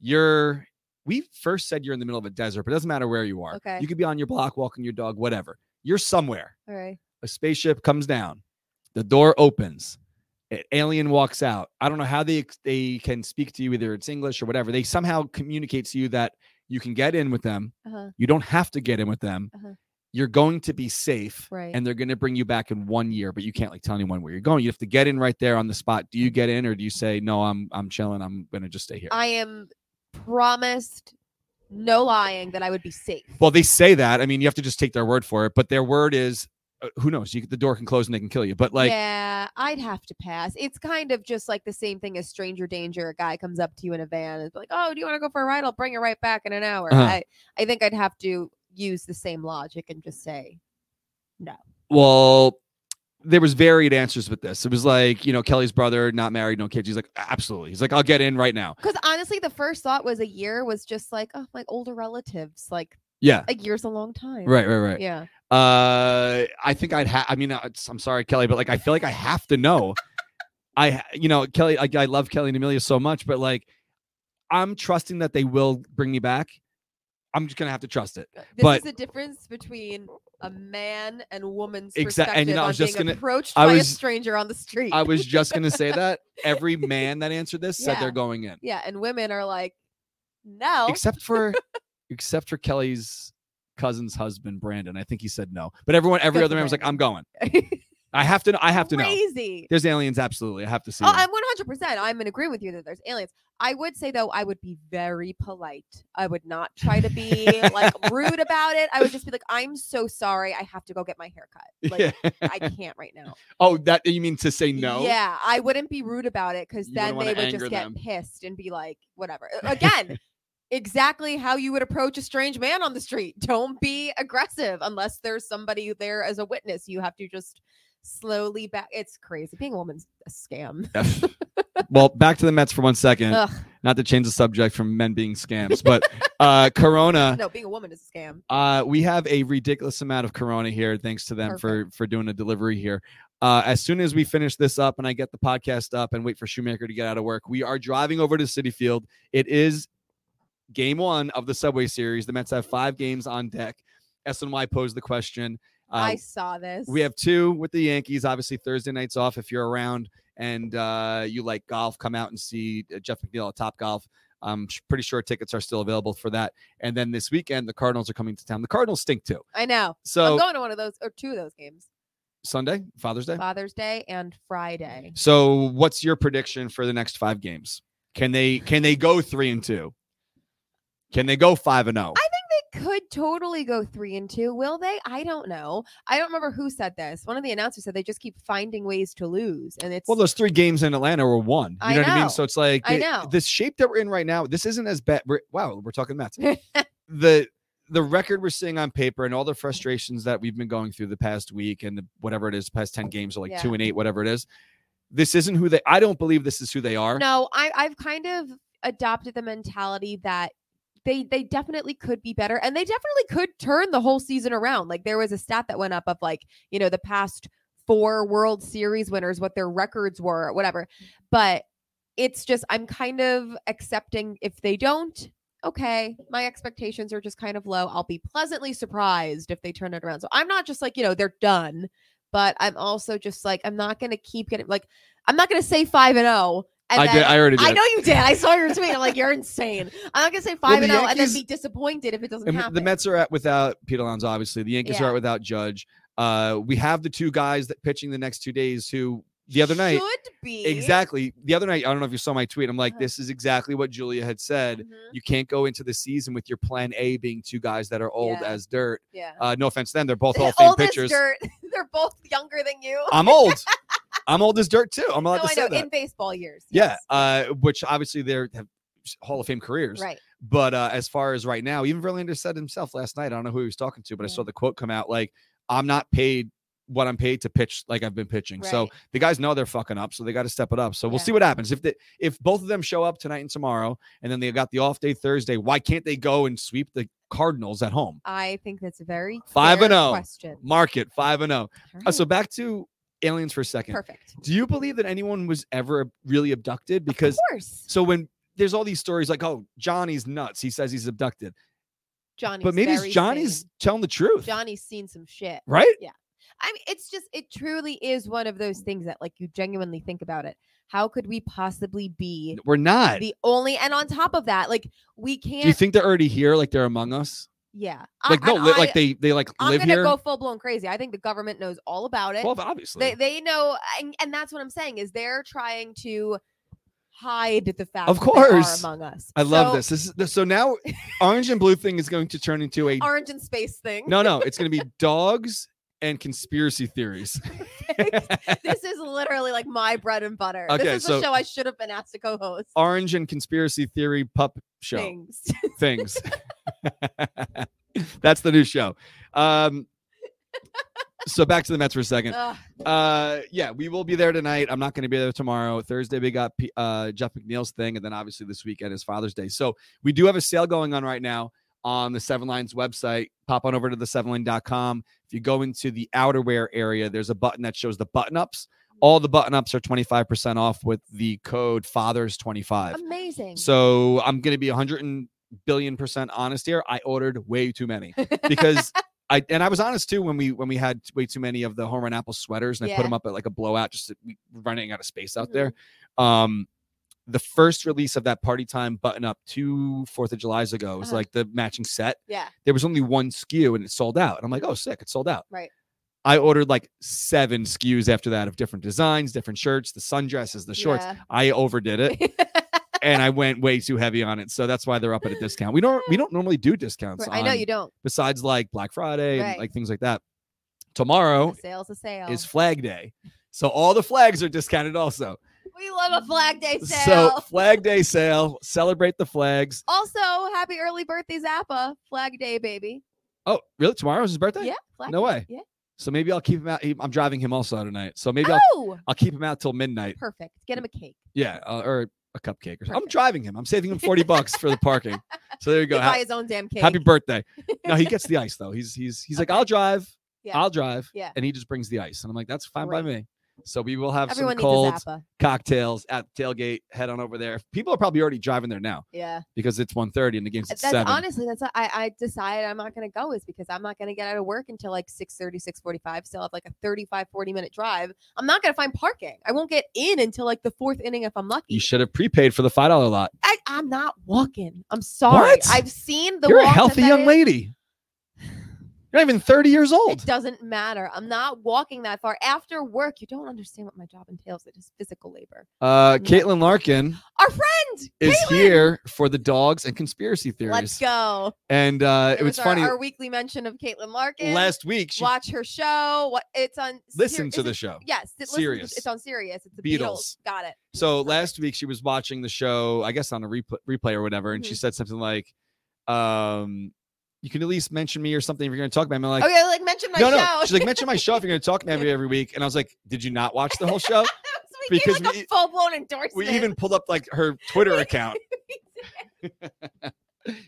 S1: you're, we first said you're in the middle of a desert, but it doesn't matter where you are.
S2: Okay.
S1: You could be on your block, walking your dog, whatever. You're somewhere.
S2: all right.
S1: A spaceship comes down, the door opens, an alien walks out. I don't know how they they can speak to you, either it's English or whatever. They somehow communicate to you that you can get in with them.
S2: Uh-huh.
S1: You don't have to get in with them.
S2: Uh-huh.
S1: You're going to be safe,
S2: Right.
S1: and they're going to bring you back in one year. But you can't like tell anyone where you're going. You have to get in right there on the spot. Do you get in, or do you say no? I'm I'm chilling. I'm going to just stay here.
S2: I am promised, no lying, that I would be safe.
S1: well, they say that. I mean, you have to just take their word for it. But their word is, uh, who knows? You the door can close and they can kill you. But like,
S2: yeah, I'd have to pass. It's kind of just like the same thing as stranger danger. A guy comes up to you in a van and is like, "Oh, do you want to go for a ride? I'll bring you right back in an hour."
S1: Uh-huh.
S2: I, I think I'd have to use the same logic and just say, no?
S1: Well, there was varied answers with this. It was like, you know, Kelly's brother, not married, no kids. He's like, absolutely. He's like, I'll get in right now.
S2: because honestly, the first thought was a year was just like, oh, my older relatives. Like
S1: Yeah.
S2: a year's a long time.
S1: Right, right, right.
S2: Yeah.
S1: Uh, I think I'd have. I mean, uh, I'm sorry, Kelly, but like, I feel like I have to know. I, you know, Kelly, I, I love Kelly and Amelia so much, but like, I'm trusting that they will bring me back. I'm just gonna have to trust it.
S2: Uh, this
S1: But-
S2: is the difference between a man and woman's perspective
S1: and, I
S2: on
S1: was just
S2: being
S1: gonna-
S2: approached
S1: I
S2: by a stranger on the street.
S1: I was just gonna say that [laughs] every man that answered this said they're going in,
S2: yeah, and women are like, no.
S1: except for, [laughs] except for Kelly's cousin's husband, Brandon. I think he said no, but everyone, every
S2: Good
S1: other man was like, I'm going. [laughs] I have to. know I have to know.
S2: Crazy.
S1: There's aliens, absolutely. I have to see.
S2: Oh,
S1: them.
S2: I'm 100%. I'm in agreement with you that there's aliens. I would say though, I would be very polite. I would not try to be like [laughs] rude about it. I would just be like, "I'm so sorry. I have to go get my hair cut. [laughs] Like,
S1: Yeah.
S2: I can't right now."
S1: Oh, that you mean to say no?
S2: Yeah, I wouldn't be rude about it because then they would just
S1: anger
S2: get
S1: them.
S2: pissed and be like, "Whatever." [laughs] Again. Exactly how you would approach a strange man on the street. Don't be aggressive unless there's somebody there as a witness. You have to just slowly back. It's crazy. Being a woman's a scam. [laughs]
S1: well, back to the Mets for one second.
S2: Ugh.
S1: Not to change the subject from men being scams, but uh [laughs] Corona.
S2: no, being a woman is a scam.
S1: Uh, we have a ridiculous amount of Corona here. Thanks to them for for doing a delivery here. Uh, as soon as we finish this up and I get the podcast up and wait for Shoemaker to get out of work, we are driving over to Citi Field. It is game one of the Subway Series. The Mets have five games on deck. SNY posed the question.
S2: I saw this.
S1: we have two with the Yankees. Obviously, Thursday nights off. If you're around and uh, you like golf, come out and see uh, Jeff McNeil at Top Golf. I'm pretty sure tickets are still available for that. And then this weekend, the Cardinals are coming to town. The Cardinals stink too.
S2: I know.
S1: So I'm
S2: going to one of those or two of those games.
S1: Sunday, Father's Day.
S2: Father's Day and Friday.
S1: So what's your prediction for the next five games? Can they can they go three and two? Can they go five and oh? zero?
S2: I think they could totally go three and two. Will they? I don't know. I don't remember who said this. One of the announcers said they just keep finding ways to lose, and it's
S1: Well, those three games in Atlanta were won. You
S2: I
S1: know, what I mean? So it's like
S2: I know.
S1: this shape that we're in right now. This isn't as bad. We're, wow, we're talking Mets. [laughs] the the record we're seeing on paper and all the frustrations that we've been going through the past week and the, whatever it is, past ten games or like two and eight, whatever it is. This isn't who they. I don't believe this is who they are.
S2: no. I I've kind of adopted the mentality that they they definitely could be better and they definitely could turn the whole season around. Like there was a stat that went up of like, you know, the past four World Series winners, what their records were, whatever. But it's just I'm kind of accepting if they don't, okay, my expectations are just kind of low. I'll be pleasantly surprised if they turn it around. So I'm not just like, you know, they're done, but I'm also just like I'm not going to keep getting like I'm not going to say 5 and 0 and
S1: I
S2: then-
S1: did. I already did.
S2: I know you did. I saw your tweet. I'm like, you're insane. I'm not gonna say five
S1: the
S2: and zero and then be disappointed if it doesn't happen.
S1: the Mets are at without Peter Alonso, obviously. The Yankees
S2: Yeah.
S1: are out without Judge. Uh, we have the two guys that pitching the next two days who the other night
S2: should be
S1: exactly the other night. I don't know if you saw my tweet. I'm like,
S2: Uh-huh.
S1: this is exactly what Julia had said.
S2: Mhm.
S1: You can't go into the season with your plan A being two guys that are old
S2: Yeah.
S1: as dirt.
S2: Yeah.
S1: Uh, no offense to them, they're both [laughs] Hall of Fame
S2: Old as
S1: pitchers.
S2: dirt. [laughs] They're both younger than you.
S1: I'm old. [laughs] I'm old as dirt too. I'm
S2: no,
S1: allowed to
S2: I
S1: say
S2: know
S1: that.
S2: in baseball years.
S1: yeah,
S2: yes.
S1: uh, which obviously they're have Hall of Fame careers.
S2: right.
S1: But uh, as far as right now, even Verlander said himself last night. I don't know who he was talking to, but I saw the quote come out like, "I'm not paid what I'm paid to pitch like I've been pitching." So the guys know they're fucking up, so they got to step it up. So we'll
S2: Yeah.
S1: see what happens if they, if both of them show up tonight and tomorrow, and then they got the off day Thursday. Why can't they go and sweep the Cardinals at home?
S2: I think that's a very
S1: Five and
S2: fair
S1: oh.
S2: question.
S1: Market five and zero.
S2: All
S1: Uh, so back to aliens for a second.
S2: perfect.
S1: Do you believe that anyone was ever really abducted? Because
S2: of course,
S1: so when there's all these stories like, oh, Johnny's nuts. He says he's abducted.
S2: Johnny's
S1: but maybe Johnny's
S2: sane.
S1: telling the truth.
S2: Johnny's seen some shit.
S1: right? Yeah.
S2: I mean, it's just it truly is one of those things that like you genuinely think about it. How could we possibly be
S1: We're not.
S2: the only and on top of that, like we can't
S1: Do you think they're already here? Like they're among us?
S2: Yeah.
S1: Like
S2: I,
S1: no,
S2: I,
S1: like they they like
S2: I'm
S1: live
S2: gonna
S1: here.
S2: go full blown crazy. I think the government knows all about it.
S1: well, obviously.
S2: they they know and, and that's what I'm saying is they're trying to hide the fact
S1: Of
S2: that they are
S1: course.
S2: among us.
S1: I love this. This is so now orange and blue thing is going to turn into a
S2: Orange and space thing.
S1: no, no. It's going to be [laughs] dogs and conspiracy theories. [laughs]
S2: this is literally like my bread and butter.
S1: Okay,
S2: this is
S1: so-
S2: the show I should have been asked to co-host.
S1: orange and conspiracy theory pup show.
S2: Things.
S1: things. [laughs] [laughs] That's the new show. Um, so back to the Mets for a second.
S2: Ugh,
S1: Uh, yeah, we will be there tonight. I'm not going to be there tomorrow. Thursday we got P- uh, Jeff McNeil's thing, and then obviously this weekend is Father's Day. So we do have a sale going on right now on the Seven Lines website. Pop on over to the sevenline.com. If you go into the outerwear area, there's a button that shows the button ups. All the button ups are 25% off with the code Fathers25.
S2: amazing.
S1: So I'm going to be 100 billion percent honest here. I ordered way too many [laughs] because I and I was honest too when we when we had way too many of the home run apple sweaters and I put them up at like a blowout just to, running out of space out there. Um, the first release of that party time button up two Fourth of July's ago was
S2: Uh-huh.
S1: like the matching set.
S2: yeah,
S1: There was only one SKU and it sold out. And I'm like, oh, sick, it sold out.
S2: Right.
S1: I ordered like seven SKUs after that of different designs, different shirts, the sundresses, the shorts.
S2: Yeah.
S1: I overdid it and I went way too heavy on it. So that's why they're up at a discount. We don't we don't normally do discounts.
S2: I know you don't.
S1: besides like Black Friday and
S2: Right.
S1: like things like that. Tomorrow
S2: A sale's a sale.
S1: is Flag Day. So all the flags are discounted also.
S2: We love a Flag Day sale.
S1: So Flag Day sale, celebrate the flags.
S2: also, happy early birthday, Zappa. Flag Day, baby.
S1: Oh, really? Tomorrow's his birthday?
S2: Yeah. Flag
S1: No
S2: Day.
S1: way.
S2: Yeah.
S1: So maybe I'll keep him out. I'm driving him also tonight. So maybe I'll
S2: Oh,
S1: I'll keep him out till midnight.
S2: perfect. Get him a cake.
S1: Yeah, uh, or a cupcake or something. I'm driving him. I'm saving him 40 bucks for the parking. So there you [laughs] go.
S2: Buy his own damn cake.
S1: happy birthday. No, he gets the [laughs] ice though. He's he's he's like, I'll drive.
S2: Yeah.
S1: I'll drive.
S2: Yeah.
S1: And he just brings the ice. And I'm like, that's fine by me. So we will have
S2: Everyone
S1: some cold
S2: needs a Zappa.
S1: cocktails at tailgate. Head on over there. People are probably already driving there now
S2: Yeah.
S1: because it's 1.30 and the game's at
S2: That's
S1: seven.
S2: honestly that's what I I decided I'm not going to go is because I'm not going to get out of work until like 6:30 6:45 still have like a 35 40 minute drive. I'm not going to find parking. I won't get in until like the fourth inning if I'm lucky.
S1: you should have prepaid for the five dollar lot.
S2: I, I'm not walking. I'm sorry.
S1: What?
S2: I've seen the
S1: You're a healthy young
S2: is.
S1: lady. You're not even 30 years old.
S2: It doesn't matter. I'm not walking that far. After work, you don't understand what my job entails. It is physical labor.
S1: Uh, Caitlin Larkin
S2: Our friend
S1: is
S2: Caitlin!
S1: here for the dogs and conspiracy theories.
S2: Let's go.
S1: And uh, it
S2: It
S1: was
S2: was
S1: funny.
S2: our weekly mention of Caitlin Larkin.
S1: Last week, she
S2: Watch her show. What it's on.
S1: Listen
S2: Sir-
S1: to the
S2: it-
S1: show.
S2: Yes, it- listen to. It's on Sirius. It's the
S1: Beatles.
S2: Beatles. Got it.
S1: So last week she was watching the show, I guess on a replay, replay or whatever, and she
S2: Mhm.
S1: said something like, um, "You can at least mention me or something if you're going to talk about me." I'm like,
S2: okay, like mention my
S1: "No,
S2: show.
S1: no." She's like, "Mention my show if you're going to talk about me [laughs] every week." And I was like, "Did you not watch the whole show?" [laughs]
S2: So we
S1: because
S2: gave like
S1: we-
S2: a full blown endorsement.
S1: we even pulled up like her Twitter [laughs] account.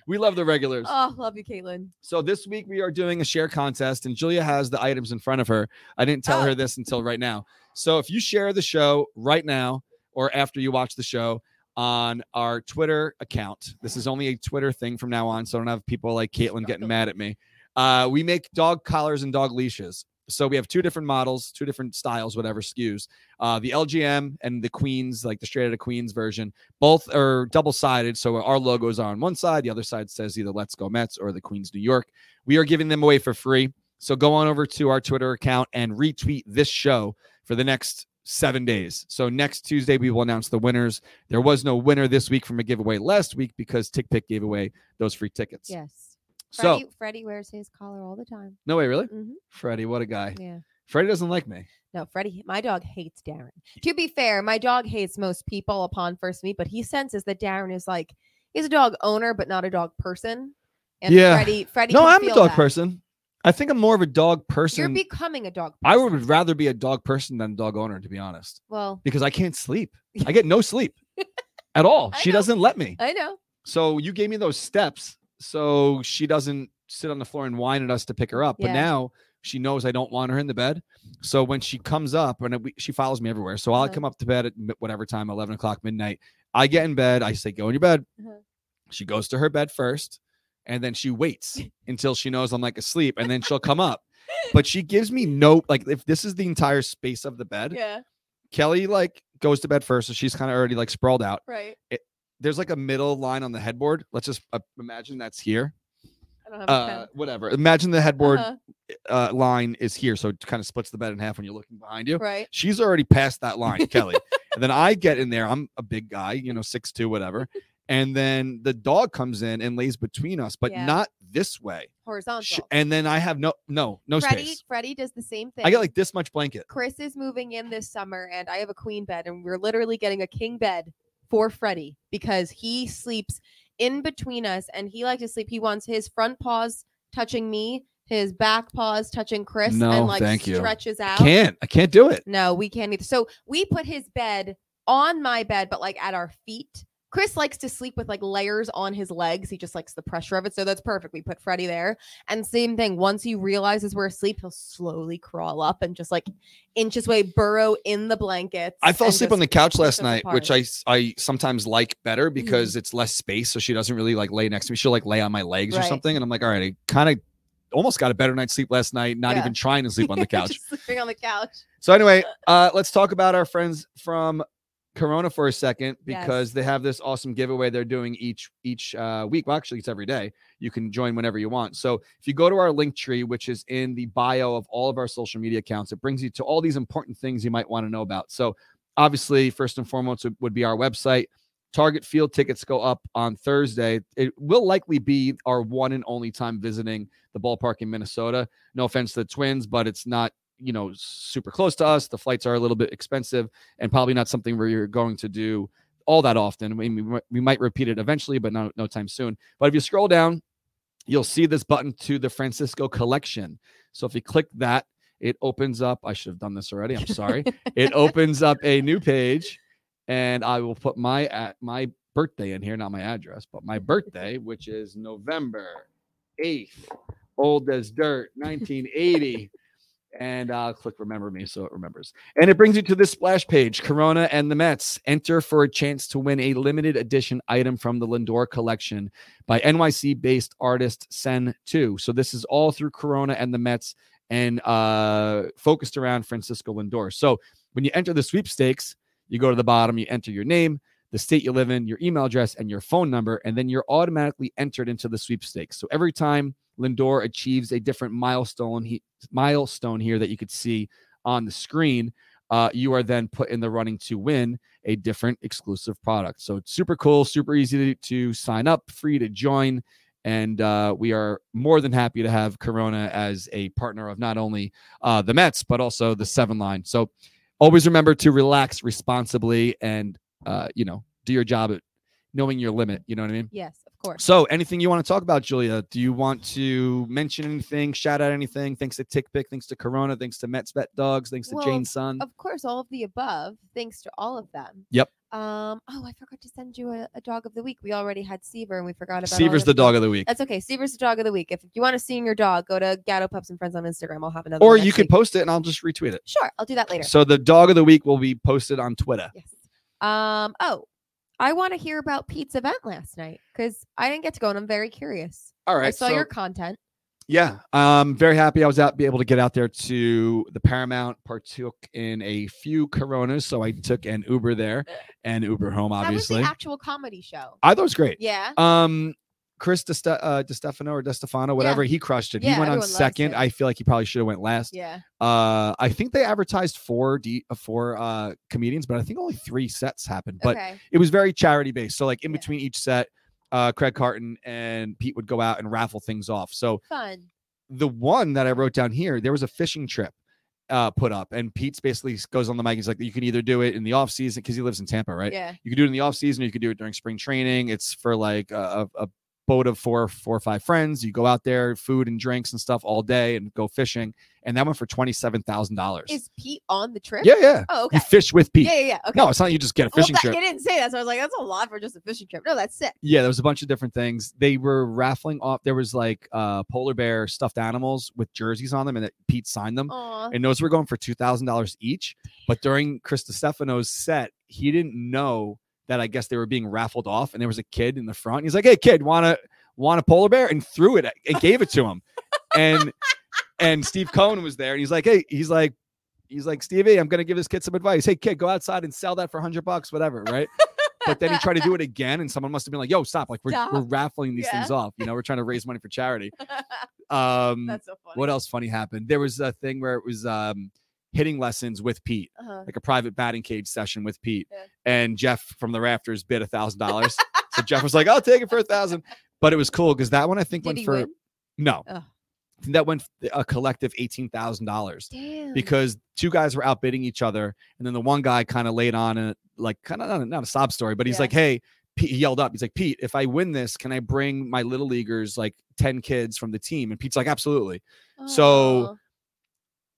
S1: we love the regulars.
S2: Oh, love you, Caitlin.
S1: So this week we are doing a share contest, and Julia has the items in front of her. I didn't tell
S2: Oh.
S1: her this until right now. So if you share the show right now or after you watch the show on our Twitter account, this is only a Twitter thing from now on, so I don't have people like Caitlin getting mad at me. Uh, we make dog collars and dog leashes. So we have two different models, two different styles, whatever SKUs. Uh, the LGM and the Queens, like the straight out of Queens version, both are double sided. So our logos are on one side, the other side says either Let's Go Mets or the Queens New York. We are giving them away for free. So go on over to our Twitter account and retweet this show for the next seven days. So next Tuesday, we will announce the winners. There was no winner this week from a giveaway last week because TickPick gave away those free tickets.
S2: Yes.
S1: So
S2: Freddie, Freddie wears his collar all the time.
S1: no way, really?
S2: hmm
S1: Freddie, what a guy.
S2: Yeah.
S1: Freddie doesn't like me.
S2: No, Freddie, my dog hates Darren. To be fair, my dog hates most people upon first meet, but he senses that Darren is like he's a dog owner, but not a dog person. And
S1: Yeah.
S2: Freddie, Freddie,
S1: No, I'm a dog
S2: that.
S1: person. I think I'm more of a dog person.
S2: You're becoming a dog.
S1: I would rather be a dog person than a dog owner, to be honest,
S2: Well,
S1: because I can't sleep. [laughs] I get no sleep at all.
S2: I
S1: She
S2: know.
S1: doesn't let me.
S2: I know.
S1: So you gave me those steps so she doesn't sit on the floor and whine at us to pick her up. But now she knows I don't want her in the bed. So when she comes up, and she follows me everywhere. So I'll
S2: Uh-huh.
S1: come up to bed at whatever time, 11 o'clock, midnight. I get in bed. I say, go in your bed.
S2: Uh-huh.
S1: She goes to her bed first. And then she waits [laughs] until she knows I'm like asleep. And then she'll come up. But she gives me no, like, if this is the entire space of the bed,
S2: Yeah.
S1: Kelly like goes to bed first. So she's kind of already like sprawled out
S2: Right.
S1: there's like a middle line on the headboard. Let's just uh, imagine that's here.
S2: I don't have a
S1: Uh, whatever. Imagine the headboard
S2: Uh-huh,
S1: uh, line is here, so it kind of splits the bed in half when you're looking behind you.
S2: Right.
S1: She's already past that line, Kelly. [laughs] And then I get in there. I'm a big guy, you know, six two, whatever. And then the dog comes in and lays between us, but
S2: Yeah.
S1: not this way. Sh-
S2: Horizontal.
S1: And then I have no, no, no
S2: Freddie,
S1: space.
S2: Freddie does the same thing.
S1: I get like this much blanket.
S2: Chris is moving in this summer, and I have a queen bed, and we're literally getting a king bed for Freddie because he sleeps in between us, and he likes to sleep. He wants his front paws touching me, his back paws touching Chris,
S1: No,
S2: and like
S1: thank you.
S2: stretches out.
S1: Can't. I can't do it.
S2: No, we can't either. So we put his bed on my bed, but like at our feet. Chris likes to sleep with like layers on his legs. He just likes the pressure of it. So that's perfect. We put Freddie there. And same thing. Once he realizes we're asleep, he'll slowly crawl up and just like inches away, burrow in the blankets.
S1: I fell asleep on the couch last night, which I I sometimes like better
S2: Mm-hmm.
S1: because it's less space, so she doesn't really like lay next to me. She'll like lay on my legs or something, and I'm like, all right, I kind of almost got a better night's sleep last night, not
S2: Yeah.
S1: even trying to sleep on the [laughs] couch.
S2: sleeping on the couch.
S1: so anyway, uh, let's talk about our friends from Corona for a second because
S2: Yes.
S1: they have this awesome giveaway they're doing each each uh, week. Well, actually, it's every day. You can join whenever you want. So if you go to our link tree, which is in the bio of all of our social media accounts, it brings you to all these important things you might want to know about. So obviously, first and foremost would- would be our website. Target field tickets go up on Thursday. It will likely be our one and only time visiting the ballpark in Minnesota. No offense to the Twins, but it's not you know super close to us. The flights are a little bit expensive and probably not something where you're going to do all that often. I mean, we, might- we might repeat it eventually, but no no time soon. But if you scroll down, you'll see this button to the Francisco collection. So if you click that, it opens up. I should have done this already. I'm sorry. it [laughs] opens up a new page, and I will put my at my birthday in here, not my address, but my birthday, which is November eighth, old as dirt, 1980. And I'll click remember me so it remembers. And it brings you to this splash page Corona and the Mets. Enter for a chance to win a limited edition item from the Lindor collection by NYC based artist Sen 2. So this is all through Corona and the Mets and uh, focused around Francisco Lindor. So when you enter the sweepstakes, you go to the bottom, you enter your name, the state you live in, your email address, and your phone number, and then you're automatically entered into the sweepstakes. So every time Lindor achieves a different milestone, he, milestone here that you could see on the screen, uh, you are then put in the running to win a different exclusive product. So it's super cool, super easy to, to sign up, free to join. And uh, we are more than happy to have Corona as a partner of not only uh, the Mets, but also the seven line. So always remember to relax responsibly and, uh, you know, do your job at knowing your limit. You know what I mean?
S2: Yes, of course.
S1: So, anything you want to talk about, Julia? Do you want to mention anything, shout out anything? Thanks to TickPick, thanks to Corona, thanks to Mets Vet Dogs, thanks to
S2: Well,
S1: Jane Son.
S2: Of course, all of the above, thanks to all of them.
S1: Yep.
S2: Um. Oh, I forgot to send you a, a dog of the week. We already had Seaver, and we forgot about.
S1: Seaver's the dog of the week.
S2: That's okay. Seaver's the dog of the week. If you want to see your dog, go to Gatto Pups and Friends on Instagram. I'll have another.
S1: Or you
S2: week.
S1: post it and I'll just retweet it.
S2: Sure, I'll do that later.
S1: So the dog of the week will be posted on Twitter.
S2: Yes. Um. Oh, I want to hear about Pete's event last night because I didn't get to go, and I'm very curious.
S1: All right.
S2: I saw
S1: so-
S2: your content.
S1: Yeah, I'm very happy I was out be able to get out there to the Paramount. Partook in a few Coronas, so I took an Uber there and Uber home. Obviously,
S2: that was the actual comedy show.
S1: I thought it was great.
S2: Yeah.
S1: Um, Chris De, uh, Distefano or Distefano, whatever, he crushed it.
S2: Yeah,
S1: he went on second. I feel like he probably should have went last.
S2: Yeah.
S1: Uh, I think they advertised four D uh, four uh comedians, but I think only three sets happened. But
S2: okay.
S1: it was very charity based. So like in
S2: Yeah.
S1: between each set, uh, Craig Carton and Pete would go out and raffle things off. So
S2: Fun.
S1: the one that I wrote down here, there was a fishing trip uh put up, and Pete's basically goes on the mic. He's like, you can either do it in the off season because he lives in Tampa, right?
S2: Yeah.
S1: You can do it in the off season, or you can do it during spring training. It's for like a a boat of four, four or five friends. You go out there, food and drinks and stuff all day, and go fishing. And that went for twenty seven thousand dollars.
S2: Is Pete on the trip?
S1: Yeah, yeah.
S2: Oh, okay.
S1: You fish with Pete.
S2: Yeah, yeah, yeah. Okay.
S1: No, it's not you just get a
S2: Well,
S1: fishing
S2: that-
S1: trip.
S2: You didn't say that, so I was like, that's a lot for just a fishing trip. No, that's sick.
S1: Yeah, there was a bunch of different things. They were raffling off. There was like uh polar bear stuffed animals with jerseys on them, and that Pete signed them.
S2: Aw.
S1: And those were going for two thousand dollars each. But during Chris Stefano's set, he didn't know that I guess they were being raffled off, and there was a kid in the front. He's like, "Hey, kid, want to want a polar bear?" and threw it and gave it to him. and and Steve Cohen was there, and he's like, "Hey, he's like." He's like, Stevie, I'm gonna give this kid some advice. Hey, kid, go outside and sell that for hundred bucks, whatever, right? but then he tried to do it again, and someone must have been like, "Yo, stop! Like we're, we're raffling these things off. You know, we're trying to raise money for charity." [laughs] Um,
S2: that's so funny.
S1: what else funny happened? There was a thing where it was um hitting lessons with Pete,
S2: Uh-huh.
S1: like a private batting cage session with Pete,
S2: Yeah.
S1: and Jeff from the rafters bid a thousand dollars. So Jeff was like, [laughs] "I'll take it for a thousand. But it was cool because that one I think
S2: Did
S1: went for
S2: win?
S1: no,
S2: Ugh.
S1: I think that went a collective eighteen thousand dollars because two guys were outbidding each other, and then the one guy kind of laid on a like kind of not, a- not a sob story, but he's
S2: Yeah.
S1: like, "Hey." Pete, he yelled up. He's like, Pete, if I win this, can I bring my little leaguers, like 10 kids from the team? And Pete's like, absolutely. so-
S2: Aw.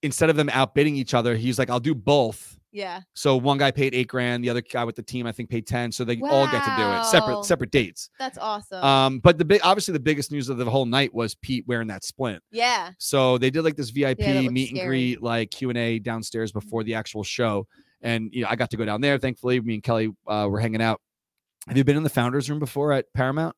S1: Instead of them outbidding each other, he's like, I'll do both.
S2: yeah.
S1: So one guy paid eight grand, the other guy with the team, I think, paid 10. So they all get to do it. Separate, separate dates.
S2: That's awesome.
S1: Um, but the big obviously the biggest news of the whole night was Pete wearing that splint.
S2: yeah.
S1: So they did like this VIP
S2: looked
S1: meet and greet, like Q and A downstairs before the actual show. And you know, I got to go down there. Thankfully, me and Kelly uh, were hanging out. Have you been in the founders room before at Paramount?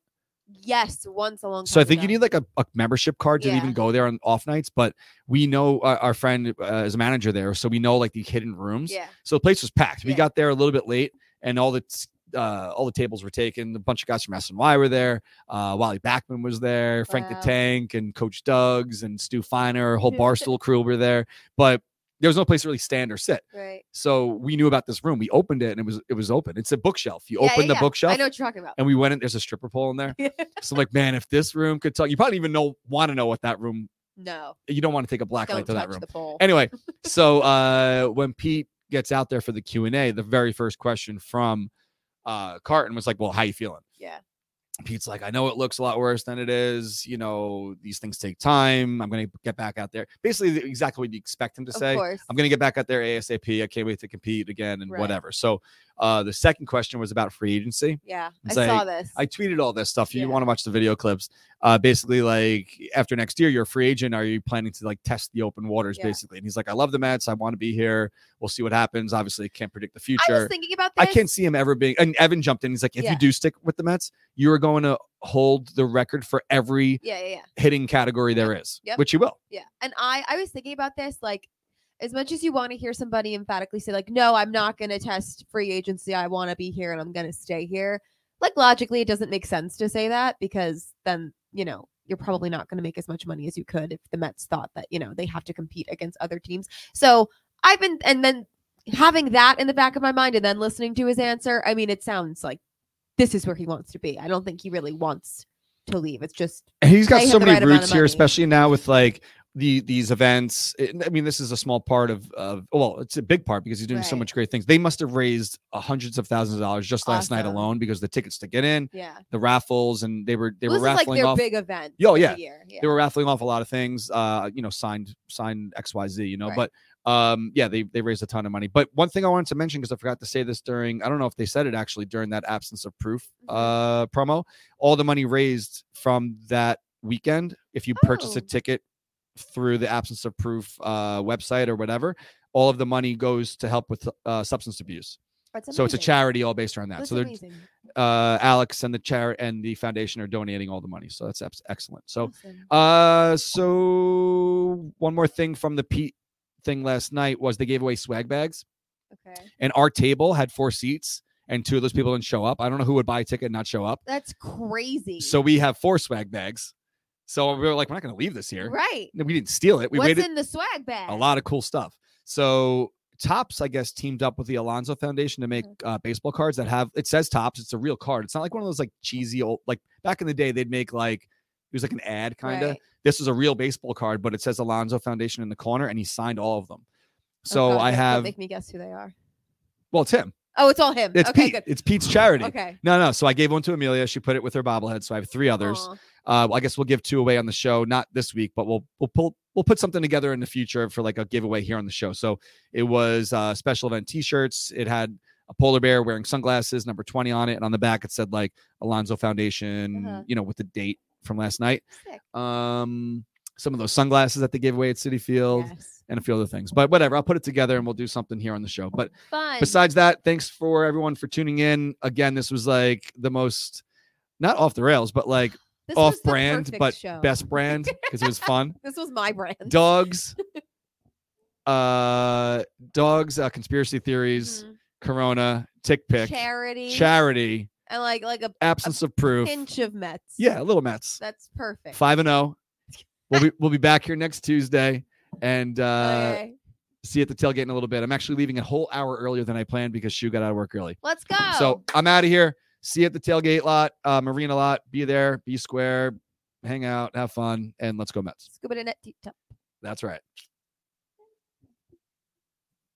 S2: Yes, once a long time.
S1: So I think you need like a, a membership card to
S2: Yeah.
S1: even go there on off nights. But we know uh, our friend uh, is a manager there, so we know like the hidden rooms.
S2: Yeah.
S1: So the place was packed. We
S2: Yeah.
S1: got there a little bit late, and all the uh, all the tables were taken. A bunch of guys from SNY were there. Uh, Wally Backman was there. Frank the Tank and Coach Doug's and Stu Feiner. A whole [laughs] barstool crew were there, but there was no place to really stand or sit.
S2: Right.
S1: So we knew about this room. We opened it, and it was it was open. It's a bookshelf. You
S2: Yeah,
S1: open
S2: yeah,
S1: the
S2: yeah.
S1: bookshelf.
S2: I know what you're talking about.
S1: And we went in. There's a stripper pole in there. [laughs] So I'm like, man, if this room could talk, you probably even know want to know what that room.
S2: No.
S1: You don't want to take a black
S2: Don't
S1: light to that room.
S2: the pole.
S1: Anyway, [laughs] so uh when Pete gets out there for the Q and A, the very first question from uh Carton was like, "Well, how you feeling?"
S2: yeah.
S1: Pete's like, "I know it looks a lot worse than it is. You know, these things take time. I'm gonna get back out there." Basically, exactly what you expect him to
S2: Of
S1: say.
S2: course.
S1: I'm gonna get back out there ASAP. I can't wait to compete again and
S2: Right.
S1: whatever. So, uh, the second question was about free agency.
S2: yeah. I
S1: like,
S2: saw this.
S1: I tweeted all this stuff. If you
S2: Yeah.
S1: want to watch the video clips, uh, basically like after next year, you're a free agent. Are you planning to like test the open waters,
S2: Yeah.
S1: basically? And he's like, I love the Mets. I want to be here. We'll see what happens. Obviously, I can't predict the future.
S2: I was thinking about this.
S1: I, can't see him ever being. And Evan jumped in. He's like, if
S2: Yeah.
S1: you do stick with the Mets, you are going to hold the record for every
S2: Yeah, yeah, yeah.
S1: hitting category there is,
S2: Yep.
S1: which you will.
S2: Yeah. And I I was thinking about this like as much as you want to hear somebody emphatically say like no, I'm not going to test free agency. I want to be here and I'm going to stay here. Like logically it doesn't make sense to say that because then, you know, you're probably not going to make as much money as you could if the Mets thought that, you know, they have to compete against other teams. So, I've been and then having that in the back of my mind and then listening to his answer, I mean, it sounds like this is where he wants to be. I don't think he really wants to leave. It's just
S1: And he's got so many
S2: right
S1: roots here, especially now with like the these events. I mean, this is a small part of of well, it's a big part because he's doing so much great things. They must have raised hundreds of thousands of dollars just last night alone because the tickets to get in,
S2: yeah.
S1: the raffles, and they were they
S2: Well,
S1: were
S2: is like
S1: raffling
S2: their
S1: off.
S2: big event.
S1: Oh,
S2: the
S1: yeah.
S2: year. Yeah.
S1: They were raffling off a lot of things, uh, you know, signed signed X Y Z, you know.
S2: Right.
S1: But um, yeah, they they raised a ton of money. But one thing I wanted to mention because I forgot to say this during I don't know if they said it actually during that absence of proof
S2: Mhm.
S1: uh promo. All the money raised from that weekend, if you purchase a
S2: Oh.
S1: ticket through the absence of proof uh website or whatever, all of the money goes to help with uh, substance abuse. So it's a charity all based around that.
S2: That's
S1: so they're uh Alex and the chair and the foundation are donating all the money. So that's excellent. So
S2: Awesome.
S1: uh, so one more thing from the Pete thing last night was they gave away swag bags,
S2: okay.
S1: and our table had four seats, and two of those people didn't show up. I don't know who would buy a ticket and not show up.
S2: That's crazy.
S1: So we have four swag bags. So we were like, we're not going to leave this here.
S2: right.
S1: We didn't steal it. We
S2: What's
S1: waited
S2: in the swag bag?
S1: a lot of cool stuff. So Topps, I guess, teamed up with the Alonso Foundation to make
S2: Mm-hmm.
S1: uh, baseball cards that have it says Topps. It's a real card. It's not like one of those like cheesy old like back in the day they'd make like it was like an ad kind of.
S2: Right.
S1: This is a real baseball card, but it says Alonso Foundation in the corner, and he signed all of them.
S2: Oh,
S1: So
S2: God,
S1: I have
S2: Make me guess who they are.
S1: well, it's him.
S2: Oh, it's all him.
S1: It's
S2: okay,
S1: Pete.
S2: good.
S1: It's Pete's charity.
S2: Okay.
S1: No, no. So I gave one to Amelia. She put it with her bobblehead. So I have three others. Uh, I guess we'll give two away on the show, not this week, but we'll we'll pull we'll put something together in the future for like a giveaway here on the show. So it was uh, special event T-shirts. It had a polar bear wearing sunglasses, number twenty on it, and on the back it said like Alonso Foundation,
S2: Uh-huh.
S1: you know, with the date from last night.
S2: Sick.
S1: Um, some of those sunglasses that they gave away at Citi Field.
S2: Yes.
S1: And a few other things, but whatever. I'll put it together and we'll do something here on the show. But
S2: Fun.
S1: besides that, thanks for everyone for tuning in. Again, this was like the most not off the rails, but like [sighs]
S2: This
S1: off brand, but
S2: show.
S1: best brand because it was fun. [laughs]
S2: This was my brand.
S1: Dogs, [laughs] uh, dogs, uh, conspiracy theories,
S2: Mhm.
S1: Corona, TickPick,
S2: Charity.
S1: charity,
S2: And like like a
S1: absence of proof.
S2: pinch of Mets.
S1: Yeah, a little Mets,
S2: That's perfect.
S1: five and zero. We'll be we'll be back here next Tuesday and uh,
S2: okay.
S1: see you at the tailgate in a little bit. I'm actually leaving a whole hour earlier than I planned because Shu got out of work early.
S2: Let's go.
S1: So I'm out of here. See you at the tailgate lot, uh, marina lot. Be there, be square, hang out, have fun, and let's go Mets.
S2: scuba net deep top.
S1: That's right.